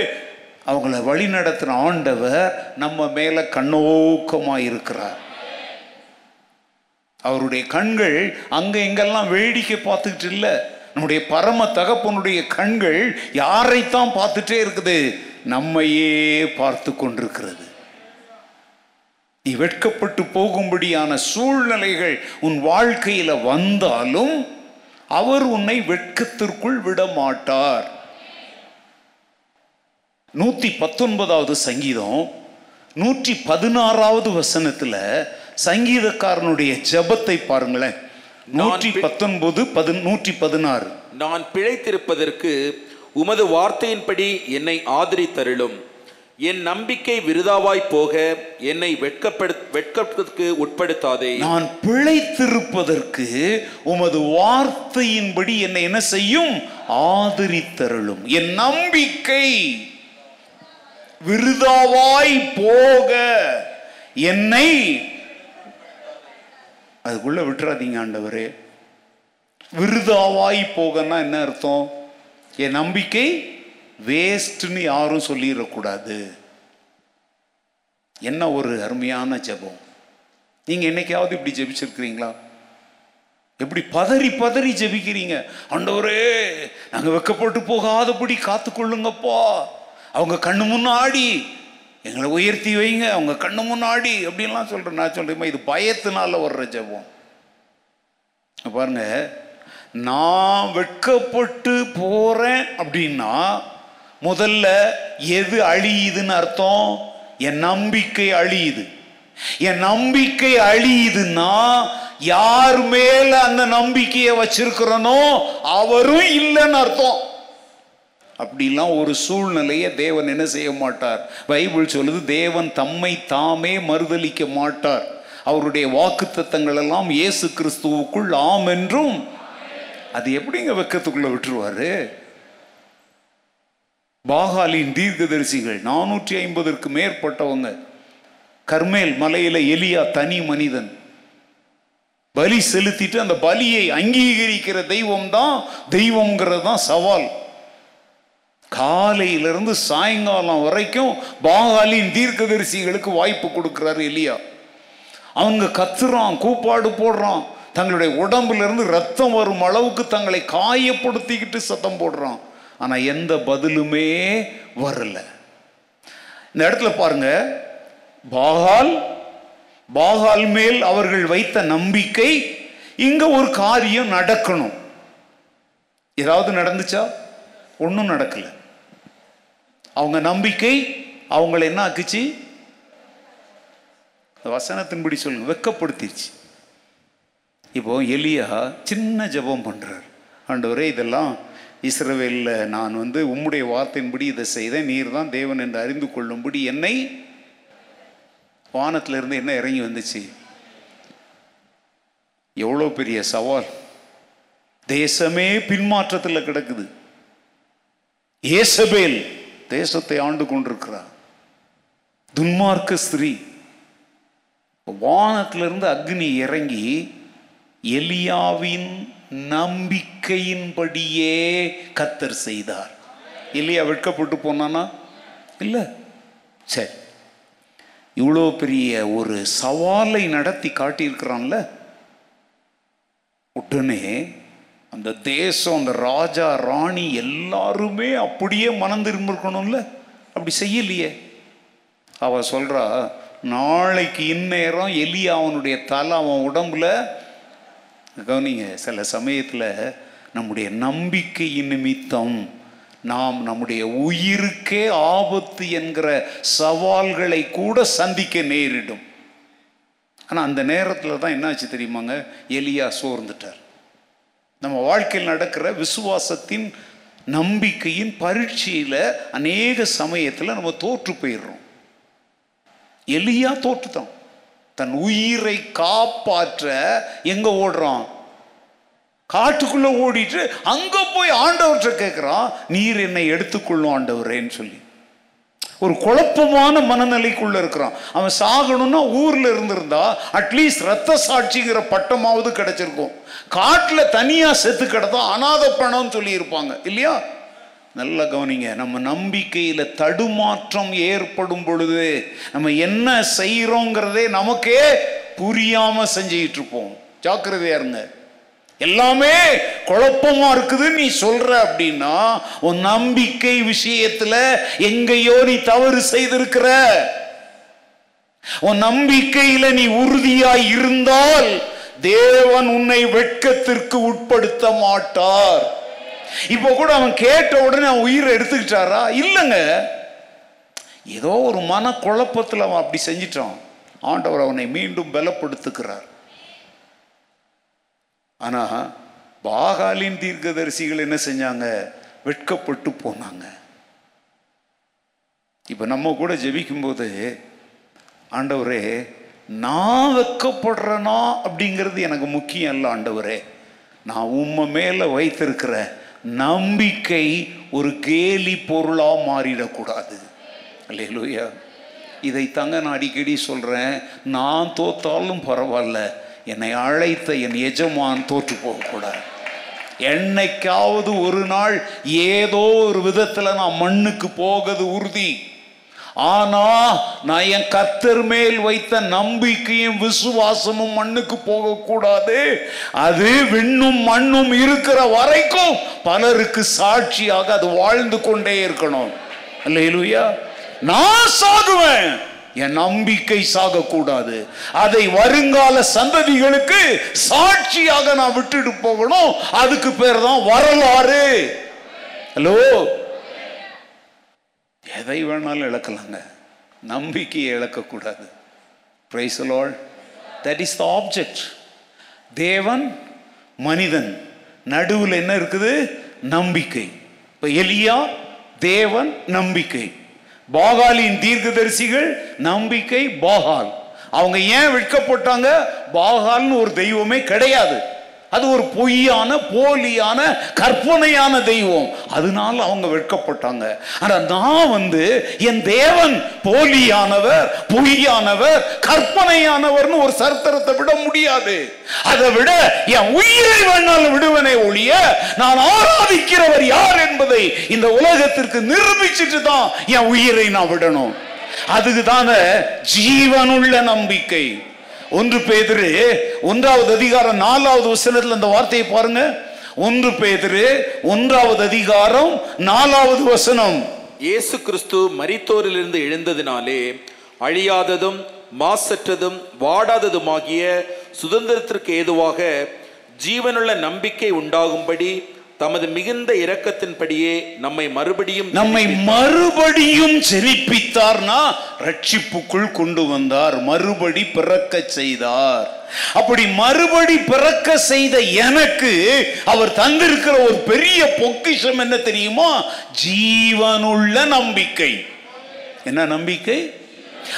A: அவங்கள வழி நடத்தின ஆண்டவர் நம்ம மேலே கண்ணோக்கமாக இருக்கிறார் அவருடைய கண்கள் அங்கே எங்கெல்லாம் வேடிக்கை பார்த்துக்கிட்டு இல்லை நம்முடைய பரம தகப்பனுடைய கண்கள் யாரைத்தான் பார்த்துட்டே இருக்குது நம்மையே பார்த்து கொண்டிருக்கிறது நீ வெட்கப்பட்டு போகும்படியான சூழ்நிலைகள் உன் வாழ்க்கையில் வந்தாலும் அவர் உன்னை வெட்கத்திற்குள் விட மாட்டார் நூற்றி பத்தொன்பதாவது சங்கீதம் நூற்றி பதினாறாவது வசனத்தில் சங்கீதக்காரனுடைய ஜபத்தை
B: பாருங்களேன் நூற்றி பத்தொன்பது பது நூற்றி பதினாறு நான் பிழைத்திருப்பதற்கு உமது வார்த்தையின்படி என்னை ஆதரித்தருளும் என் நம்பிக்கை விருதாவாய் போக என்னை வெட்கப்படு வெட்கத்திற்கு உட்படுத்தாதே
A: நான் பிழைத்திருப்பதற்கு உமது வார்த்தையின்படி என்னை என்ன செய்யும் ஆதரித்தருளும் என் நம்பிக்கை விருதாவாய் போக என்னை அதுக்குள்ள விட்டுறாதீங்க ஆண்டவரே விருதாவாய் போகன்னா என்ன அர்த்தம் என் நம்பிக்கை வேஸ்ட்னு யாரும் சொல்லிடக்கூடாது என்ன ஒரு அருமையான ஜபம் நீங்கள் என்னைக்காவது இப்படி ஜபிச்சிருக்கிறீங்களா எப்படி பதறி பதறி ஜபிக்கிறீங்க ஆண்டவரே நாங்கள் வெக்கப்பட்டு போகாதபடி காத்துக்கொள்ளுங்கப்பா அவங்க கண்ணு முன்னாடி எங்களை உயர்த்தி வைங்க அவங்க கண்ணு முன்னாடி அப்படின்லாம் சொல்கிறேன் நான் சொல்கிறேமா இது பயத்தினால வர்ற ஜபம் பாருங்க நான் வெட்கப்பட்டு போகிறேன் அப்படின்னா முதல்ல எது அழியுதுன்னு அர்த்தம் என் நம்பிக்கை அழியுது என் நம்பிக்கை அழியுதுன்னா யார் மேல அந்த நம்பிக்கையை வச்சிருக்கிறனோ அவரும் இல்லைன்னு அர்த்தம் அப்படிலாம் ஒரு சூழ்நிலையை தேவன் என்ன செய்ய மாட்டார் பைபிள் சொல்லுது தேவன் தம்மை தாமே மறுதளிக்க மாட்டார் அவருடைய வாக்கு தத்தங்கள் எல்லாம் இயேசு கிறிஸ்துவுக்குள் ஆம் என்றும் அது எப்படிங்க வெக்கத்துக்குள்ள விட்டுருவாரு பாகாலின் தீர்க்கதரிசிகள் நானூற்றி ஐம்பதற்கு மேற்பட்டவங்க கர்மேல் மலையில எலியா தனி மனிதன் பலி செலுத்திட்டு அந்த பலியை அங்கீகரிக்கிற தெய்வம் தான் தெய்வம்ங்கிறது தான் சவால் காலையிலிருந்து சாயங்காலம் வரைக்கும் பாகாலின் தீர்க்கதரிசிகளுக்கு வாய்ப்பு கொடுக்குறாரு இல்லையா அவங்க கத்துறான் கூப்பாடு போடுறான் தங்களுடைய உடம்புலேருந்து ரத்தம் வரும் அளவுக்கு தங்களை காயப்படுத்திக்கிட்டு சத்தம் போடுறான் ஆனால் எந்த பதிலுமே வரல இந்த இடத்துல பாருங்க பாகால் பாகால் மேல் அவர்கள் வைத்த நம்பிக்கை இங்க ஒரு காரியம் நடக்கணும் ஏதாவது நடந்துச்சா ஒன்றும் நடக்கலை அவங்க நம்பிக்கை அவங்கள என்ன ஆக்குச்சு வசனத்தின்படி சொல்லுங்க வெக்கப்படுத்திடுச்சு இப்போ எளியா சின்ன ஜபம் பண்ணுறார் ஆண்டவரே இதெல்லாம் இஸ்ரவேலில் நான் வந்து உம்முடைய வார்த்தையின்படி இதை செய்தேன் நீர் தான் தேவன் என்று அறிந்து கொள்ளும்படி என்னை வானத்திலிருந்து என்ன இறங்கி வந்துச்சு எவ்வளோ பெரிய சவால் தேசமே பின்மாற்றத்தில் கிடக்குது ஏசபேல் தேசத்தை ஆண்டு கொண்டிருக்கிறார் துன்மார்க்க ஸ்திரீ வானத்திலிருந்து அக்னி இறங்கி எலியாவின் நம்பிக்கையின்படியே கத்தர் செய்தார் எலியா வெட்கப்பட்டு போனானா இல்லை சரி இவ்வளோ பெரிய ஒரு சவாலை நடத்தி காட்டியிருக்கிறான்ல உடனே அந்த தேசம் அந்த ராஜா ராணி எல்லாருமே அப்படியே மனம் திரும்பிருக்கணும்ல அப்படி செய்யலையே அவ சொல்கிறா நாளைக்கு இந்நேரம் எலி அவனுடைய தலை அவன் உடம்புல கவனிங்க சில சமயத்தில் நம்முடைய நம்பிக்கையின் நிமித்தம் நாம் நம்முடைய உயிருக்கே ஆபத்து என்கிற சவால்களை கூட சந்திக்க நேரிடும் ஆனால் அந்த நேரத்தில் தான் என்னாச்சு தெரியுமாங்க எலியா சோர்ந்துட்டார் நம்ம வாழ்க்கையில் நடக்கிற விசுவாசத்தின் நம்பிக்கையின் பரீட்சையில் அநேக சமயத்தில் நம்ம தோற்று போயிடுறோம் எளியா தோற்றுத்தான் தன் உயிரை காப்பாற்ற எங்கே ஓடுறான் காட்டுக்குள்ளே ஓடிட்டு அங்கே போய் ஆண்டவர்கிட்ட கேட்குறான் நீர் என்னை எடுத்துக்கொள்ளும் ஆண்டவரேன்னு சொல்லி ஒரு குழப்பமான மனநிலைக்குள்ளே இருக்கிறான் அவன் சாகணும்னா ஊரில் இருந்திருந்தா அட்லீஸ்ட் ரத்த சாட்சிங்கிற பட்டமாவது கிடச்சிருக்கும் காட்டில் தனியாக செத்து கிடந்தா அநாத பணம்னு சொல்லியிருப்பாங்க இல்லையா நல்ல கவனிங்க நம்ம நம்பிக்கையில் தடுமாற்றம் ஏற்படும் பொழுது நம்ம என்ன செய்கிறோங்கிறதே நமக்கே புரியாமல் செஞ்சுக்கிட்டு இருப்போம் ஜாக்கிரதையா இருங்க எல்லாமே குழப்பமா இருக்குது நீ சொல்ற அப்படின்னா உன் நம்பிக்கை விஷயத்துல எங்கேயோ நீ தவறு செய்திருக்கிற உன் நம்பிக்கையில நீ உறுதியாய் இருந்தால் தேவன் உன்னை வெட்கத்திற்கு உட்படுத்த மாட்டார் இப்போ கூட அவன் கேட்ட உடனே அவன் உயிரை எடுத்துக்கிட்டாரா இல்லைங்க ஏதோ ஒரு மன குழப்பத்தில் அவன் அப்படி செஞ்சிட்டான் ஆண்டவர் அவனை மீண்டும் பலப்படுத்துக்கிறார் ஆனால் பாகாலின் தீர்க்கதரிசிகள் என்ன செஞ்சாங்க வெட்கப்பட்டு போனாங்க இப்போ நம்ம கூட ஜெபிக்கும்போது ஆண்டவரே நான் வெக்கப்படுறேனா அப்படிங்கிறது எனக்கு முக்கியம் இல்லை ஆண்டவரே நான் உண்மை மேலே வைத்திருக்கிற நம்பிக்கை ஒரு கேலி பொருளாக மாறிடக்கூடாது இல்லையிலூயா இதைத்தாங்க நான் அடிக்கடி சொல்கிறேன் நான் தோத்தாலும் பரவாயில்ல என்னை அழைத்த என் எஜமான் தோற்று போகக்கூடாது என்னைக்காவது ஒரு நாள் ஏதோ ஒரு விதத்தில் நான் மண்ணுக்கு போகிறது உறுதி ஆனா நான் என் கத்தர் மேல் வைத்த நம்பிக்கையும் விசுவாசமும் மண்ணுக்கு போகக்கூடாது அது விண்ணும் மண்ணும் இருக்கிற வரைக்கும் பலருக்கு சாட்சியாக அது வாழ்ந்து கொண்டே இருக்கணும் இல்லையா நான் சாகுவேன் என் நம்பிக்கை சாகக்கூடாது அதை வருங்கால சந்ததிகளுக்கு சாட்சியாக நான் விட்டுட்டு போகணும் அதுக்கு பேர் தான் வரலாறு ஹலோ எதை வேணாலும் இழக்கலாங்க நம்பிக்கையை இழக்கக்கூடாது பிரைசலால் தட் இஸ் த ஆப்ஜெக்ட் தேவன் மனிதன் நடுவில் என்ன இருக்குது நம்பிக்கை இப்போ எலியா தேவன் நம்பிக்கை பாகாலின் தீர்க்கதரிசிகள் நம்பிக்கை பாகால் அவங்க ஏன் விற்கப்பட்டாங்க பாகால்னு ஒரு தெய்வமே கிடையாது அது ஒரு பொய்யான போலியான கற்பனையான தெய்வம் அதனால அவங்க வெட்கப்பட்டாங்க ஆனா நான் வந்து என் தேவன் போலியானவர் பொய்யானவர் கற்பனையானவர்னு ஒரு சரித்திரத்தை விட முடியாது அதை விட என் உயிரை வேணாலும் விடுவனே ஒழிய நான் ஆராதிக்கிறவர் யார் என்பதை இந்த உலகத்திற்கு நிரூபிச்சுட்டு தான் என் உயிரை நான் விடணும் அதுக்குதான ஜீவனுள்ள நம்பிக்கை ஒன்று பேதிரு ஒன்றாவது அதிகாரம் நாலாவது வசனத்தில் அந்த வார்த்தையை பாருங்க ஒன்று பேதிரு ஒன்றாவது அதிகாரம் நாலாவது வசனம்
C: இயேசு கிறிஸ்து மரித்தோரிலிருந்து எழுந்ததினாலே அழியாததும் மாசற்றதும் வாடாததுமாகிய சுதந்திரத்திற்கு ஏதுவாக ஜீவனுள்ள நம்பிக்கை உண்டாகும்படி தமது மிகுந்த இரக்கத்தின்படியே நம்மை மறுபடியும்
A: நம்மை மறுபடியும் செழிப்பித்தார்னா ரட்சிப்புக்குள் கொண்டு வந்தார் மறுபடி பிறக்க செய்தார் அப்படி மறுபடி பிறக்க செய்த எனக்கு அவர் தந்திருக்கிற ஒரு பெரிய பொக்கிஷம் என்ன தெரியுமா ஜீவனுள்ள நம்பிக்கை என்ன நம்பிக்கை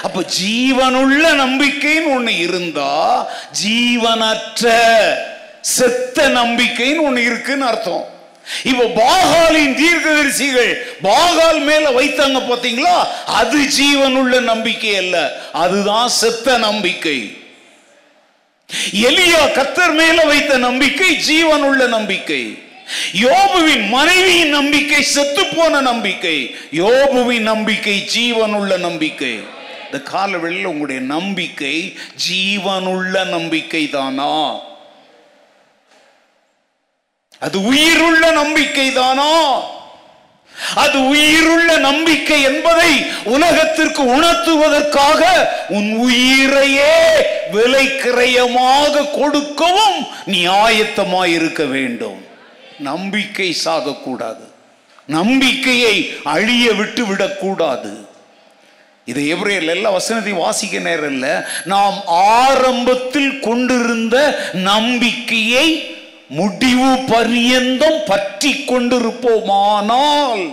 A: அப்ப ஜீவனுள்ள நம்பிக்கைன்னு ஒண்ணு இருந்தா ஜீவனற்ற செத்த நம்பிக்கைன்னு ஒண்ணு இருக்குன்னு அர்த்தம் இப்போ பாகாலின் தீர்க்கதரிசிகள் பாகால் மேல வைத்தாங்க பார்த்தீங்களா அது ஜீவனுள்ள நம்பிக்கை அல்ல அதுதான் செத்த நம்பிக்கை எலியா கத்தர் மேல வைத்த நம்பிக்கை ஜீவனுள்ள நம்பிக்கை யோபுவின் மனைவியின் நம்பிக்கை செத்து போன நம்பிக்கை யோபுவின் நம்பிக்கை ஜீவனுள்ள நம்பிக்கை இந்த காலவெளியில் உங்களுடைய நம்பிக்கை ஜீவனுள்ள நம்பிக்கை தானா அது உயிருள்ள நம்பிக்கை தானோ அது உயிருள்ள நம்பிக்கை என்பதை உலகத்திற்கு உணர்த்துவதற்காக உன் உயிரையே விலை கிரயமாக கொடுக்கவும் நீ இருக்க வேண்டும் நம்பிக்கை சாகக்கூடாது நம்பிக்கையை அழிய விட்டு விடக்கூடாது இது எப்ரேல் எல்லா வசனத்தை வாசிக்க நேரம் இல்லை நாம் ஆரம்பத்தில் கொண்டிருந்த நம்பிக்கையை முடிவு பரியந்தம் பற்றி கொண்டிருப்போமானால்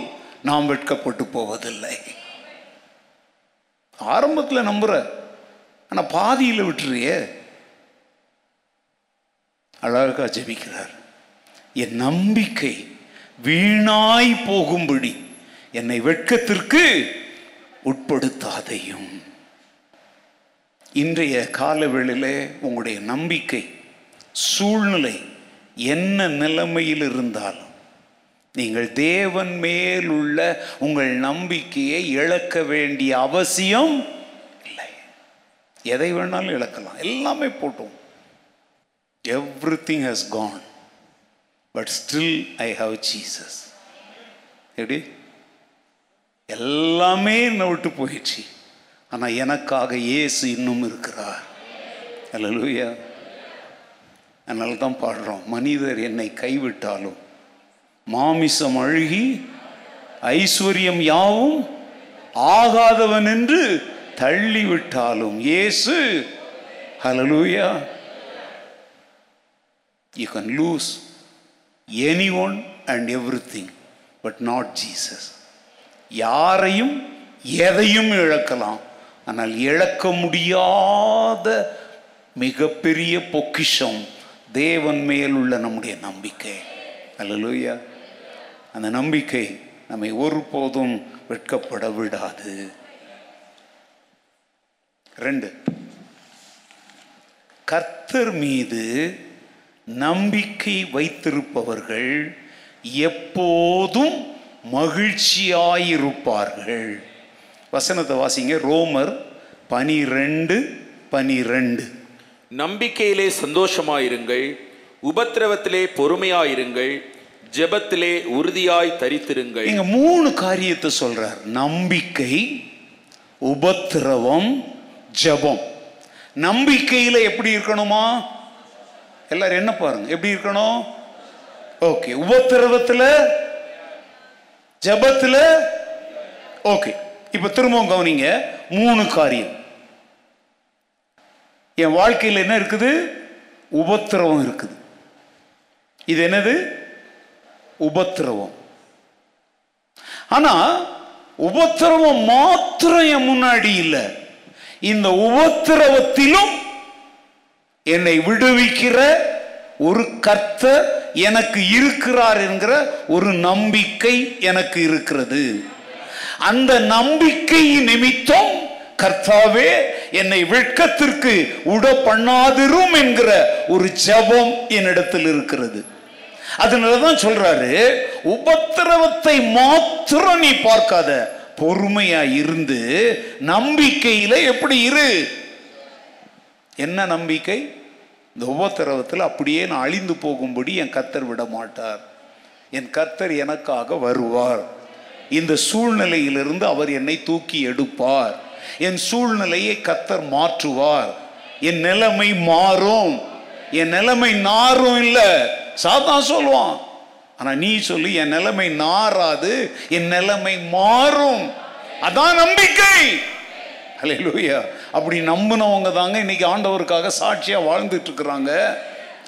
A: நாம் வெட்கப்பட்டு போவதில்லை ஆரம்பத்தில் நம்புற ஆனால் பாதியில் விட்டுறியே அழகாக ஜபிக்கிறார் என் நம்பிக்கை வீணாய் போகும்படி என்னை வெட்கத்திற்கு உட்படுத்தாதையும் இன்றைய காலவெளியிலே உங்களுடைய நம்பிக்கை சூழ்நிலை என்ன நிலைமையில் இருந்தாலும் நீங்கள் தேவன் மேல் உள்ள உங்கள் நம்பிக்கையை இழக்க வேண்டிய அவசியம் இல்லை எதை வேணாலும் இழக்கலாம் எல்லாமே போட்டோம் every thing has gone but still I have Jesus எப்படி எல்லாமே என்னை விட்டு போயிடுச்சு ஆனால் எனக்காக இயேசு இன்னும் இருக்கிறார் அல்லலூயா அதனால தான் பாடுறோம் மனிதர் என்னை கைவிட்டாலும் மாமிசம் அழுகி ஐஸ்வர்யம் யாவும் ஆகாதவன் என்று தள்ளிவிட்டாலும் ஏசு hallelujah you can lose any one and every thing but not Jesus யாரையும் எதையும் இழக்கலாம் ஆனால் இழக்க முடியாத மிகப்பெரிய பொக்கிஷம் தேவன் மேல் உள்ள நம்முடைய நம்பிக்கை அல்லலூயா அந்த நம்பிக்கை நம்மை ஒருபோதும் வெட்கப்பட விடாது ரெண்டு கர்த்தர் மீது நம்பிக்கை வைத்திருப்பவர்கள் எப்போதும் மகிழ்ச்சியாயிருப்பார்கள் வசனத்தை வாசிங்க ரோமர் பனிரெண்டு பனிரெண்டு
C: நம்பிக்கையிலே சந்தோஷமாயிருங்கள் உபத்திரவத்திலே பொறுமையாயிருங்கள் ஜெபத்திலே உறுதியாய் தரித்திருங்கள் இங்க
A: மூணு காரியத்தை சொல்றார் நம்பிக்கை உபத்திரவம் ஜபம் நம்பிக்கையில் எப்படி இருக்கணுமா எல்லாரும் என்ன பாருங்க எப்படி இருக்கணும் ஓகே உபத்திரவத்தில் ஜபத்தில் ஓகே இப்போ திரும்பவும் கவனிங்க மூணு காரியம் என் வாழ்க்கையில் என்ன இருக்குது உபத்திரவம் இருக்குது இது என்னது உபத்திரவம் ஆனால் உபத்திரவம் மாத்திரம் என் முன்னாடி இல்லை இந்த உபத்திரவத்திலும் என்னை விடுவிக்கிற ஒரு கர்த்த எனக்கு இருக்கிறார் என்கிற ஒரு நம்பிக்கை எனக்கு இருக்கிறது அந்த நம்பிக்கை நிமித்தம் கர்த்தாவே என்னை வெட்கத்திற்கு உட பண்ணாதிரும் என்கிற ஒரு ஜபம் என்னிடத்தில் இருக்கிறது அதனாலதான் சொல்றாரு உபத்திரவத்தை மாத்திரம் நீ பார்க்காத பொறுமையா இருந்து நம்பிக்கையில எப்படி இரு என்ன நம்பிக்கை இந்த உபத்திரவத்தில் அப்படியே நான் அழிந்து போகும்படி என் கத்தர் விட மாட்டார் என் கத்தர் எனக்காக வருவார் இந்த சூழ்நிலையிலிருந்து அவர் என்னை தூக்கி எடுப்பார் என் சூழ்நிலையை கத்தர் மாற்றுவார் என் நிலைமை மாறும் என் நிலைமை நாரும் இல்லை சாதான் சொல்லுவான் ஆனால் நீ சொல்லி என் நிலைமை நாராது என் நிலைமை மாறும் அதான் நம்பிக்கை அப்படி நம்பினவங்க தாங்க இன்னைக்கு ஆண்டவருக்காக சாட்சியாக வாழ்ந்துட்டு இருக்கிறாங்க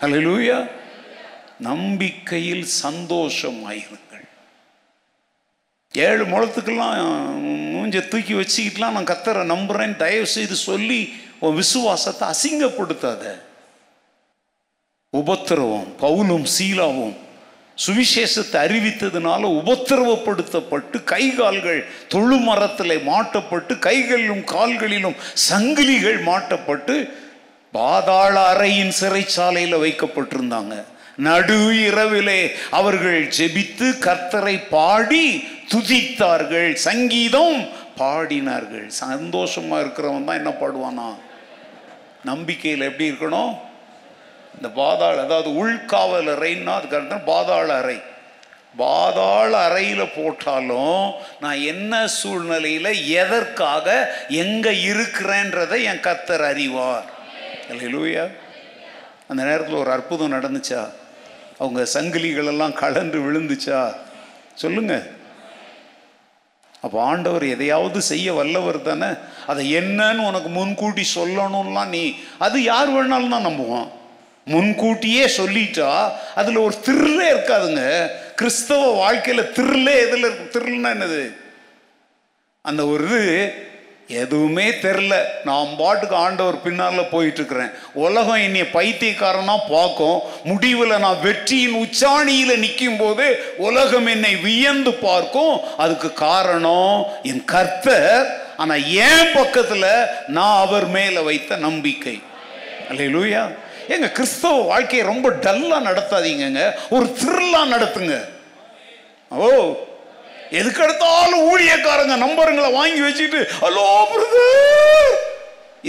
A: நம்பிக்கையில் நம்பிக்கையில் சந்தோஷமாயிருங்கள் ஏழு முழத்துக்கெல்லாம் மூஞ்சை தூக்கி வச்சுக்கிட்டுலாம் நான் கத்தரை நம்புறேன்னு தயவு செய்து சொல்லி உன் விசுவாசத்தை அசிங்கப்படுத்தாத உபத்திரவம் பவுலும் சீலாவும் சுவிசேஷத்தை அறிவித்ததுனால உபத்திரவப்படுத்தப்பட்டு கை கால்கள் தொழு மரத்தில் மாட்டப்பட்டு கைகளிலும் கால்களிலும் சங்கிலிகள் மாட்டப்பட்டு பாதாள அறையின் சிறைச்சாலையில் வைக்கப்பட்டிருந்தாங்க நடு இரவிலே அவர்கள் ஜெபித்து கர்த்தரை பாடி துதித்தார்கள் சங்கீதம் பாடினார்கள் சந்தோஷமாக இருக்கிறவன் தான் என்ன பாடுவானா நம்பிக்கையில் எப்படி இருக்கணும் இந்த பாதாள அதாவது உள்காவல் அறைன்னா அதுக்கு பாதாள அறை பாதாள அறையில் போட்டாலும் நான் என்ன சூழ்நிலையில் எதற்காக எங்கே இருக்கிறேன்றதை என் கத்தர் அறிவார் இல்லையா அந்த நேரத்தில் ஒரு அற்புதம் நடந்துச்சா அவங்க சங்கிலிகளெல்லாம் கலந்து விழுந்துச்சா சொல்லுங்கள் அப்போ ஆண்டவர் எதையாவது செய்ய வல்லவர் தானே அதை என்னன்னு உனக்கு முன்கூட்டி சொல்லணும்லாம் நீ அது யார் வேணாலும் தான் நம்புவோம் முன்கூட்டியே சொல்லிட்டா அதில் ஒரு திருளே இருக்காதுங்க கிறிஸ்தவ வாழ்க்கையில் திருளே எதில் இருக்கும் திருள்னா என்னது அந்த ஒரு இது எதுவுமே தெரில நான் பாட்டுக்கு ஆண்டவர் பின்னால் போயிட்டுருக்கிறேன் உலகம் என்னை பைத்தியக்காரனாக பார்க்கும் முடிவில் நான் வெற்றியின் உச்சாணியில் நிற்கும் போது உலகம் என்னை வியந்து பார்க்கும் அதுக்கு காரணம் என் கர்த்தர் ஆனால் என் பக்கத்தில் நான் அவர் மேலே வைத்த நம்பிக்கை அல்ல லூயா எங்க கிறிஸ்தவ வாழ்க்கையை ரொம்ப டல்லாக நடத்தாதீங்கங்க ஒரு திருவிழா நடத்துங்க ஓ எதுக்கெடுத்தாலும் ஊழியக்காரங்க நம்பருங்களை வாங்கி வச்சுட்டு ஹலோ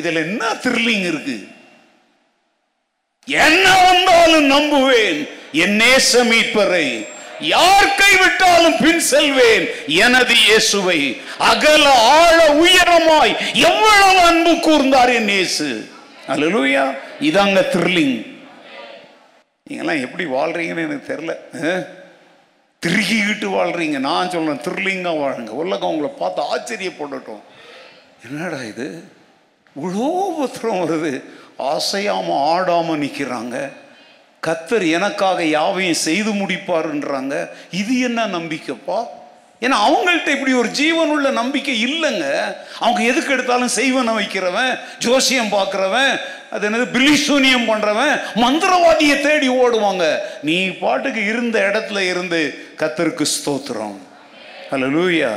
A: இதுல என்ன த்ரில்லிங் இருக்கு என்ன வந்தாலும் நம்புவேன் என் நேச மீட்பரை யார் கைவிட்டாலும் பின் செல்வேன் எனது இயேசுவை அகல ஆழ உயரமாய் எவ்வளவு அன்பு கூர்ந்தார் என் இயேசு அலுவயா இதாங்க த்ரில்லிங் எல்லாம் எப்படி வாழ்றீங்கன்னு எனக்கு தெரியல திருகிக்கிட்டு வாழ்கிறீங்க நான் சொல்கிறேன் திருலிங்காக வாழுங்க உலகம் உங்களை பார்த்து ஆச்சரியப்படட்டும் என்னடா இது இவ்வளோ பத்திரம் வருது அசையாமல் ஆடாமல் நிற்கிறாங்க கத்தர் எனக்காக யாவையும் செய்து முடிப்பாருன்றாங்க இது என்ன நம்பிக்கைப்பா ஏன்னா அவங்கள்ட்ட இப்படி ஒரு ஜீவனுள்ள நம்பிக்கை இல்லைங்க அவங்க எதுக்கு எடுத்தாலும் செய்வனை வைக்கிறவன் ஜோசியம் பார்க்குறவன் அது என்னது பிலிசூனியம் பண்ணுறவன் மந்திரவாதியை தேடி ஓடுவாங்க நீ பாட்டுக்கு இருந்த இடத்துல இருந்து கத்தருக்கு ஸ்தோத்திரம் ஹலோ லூயா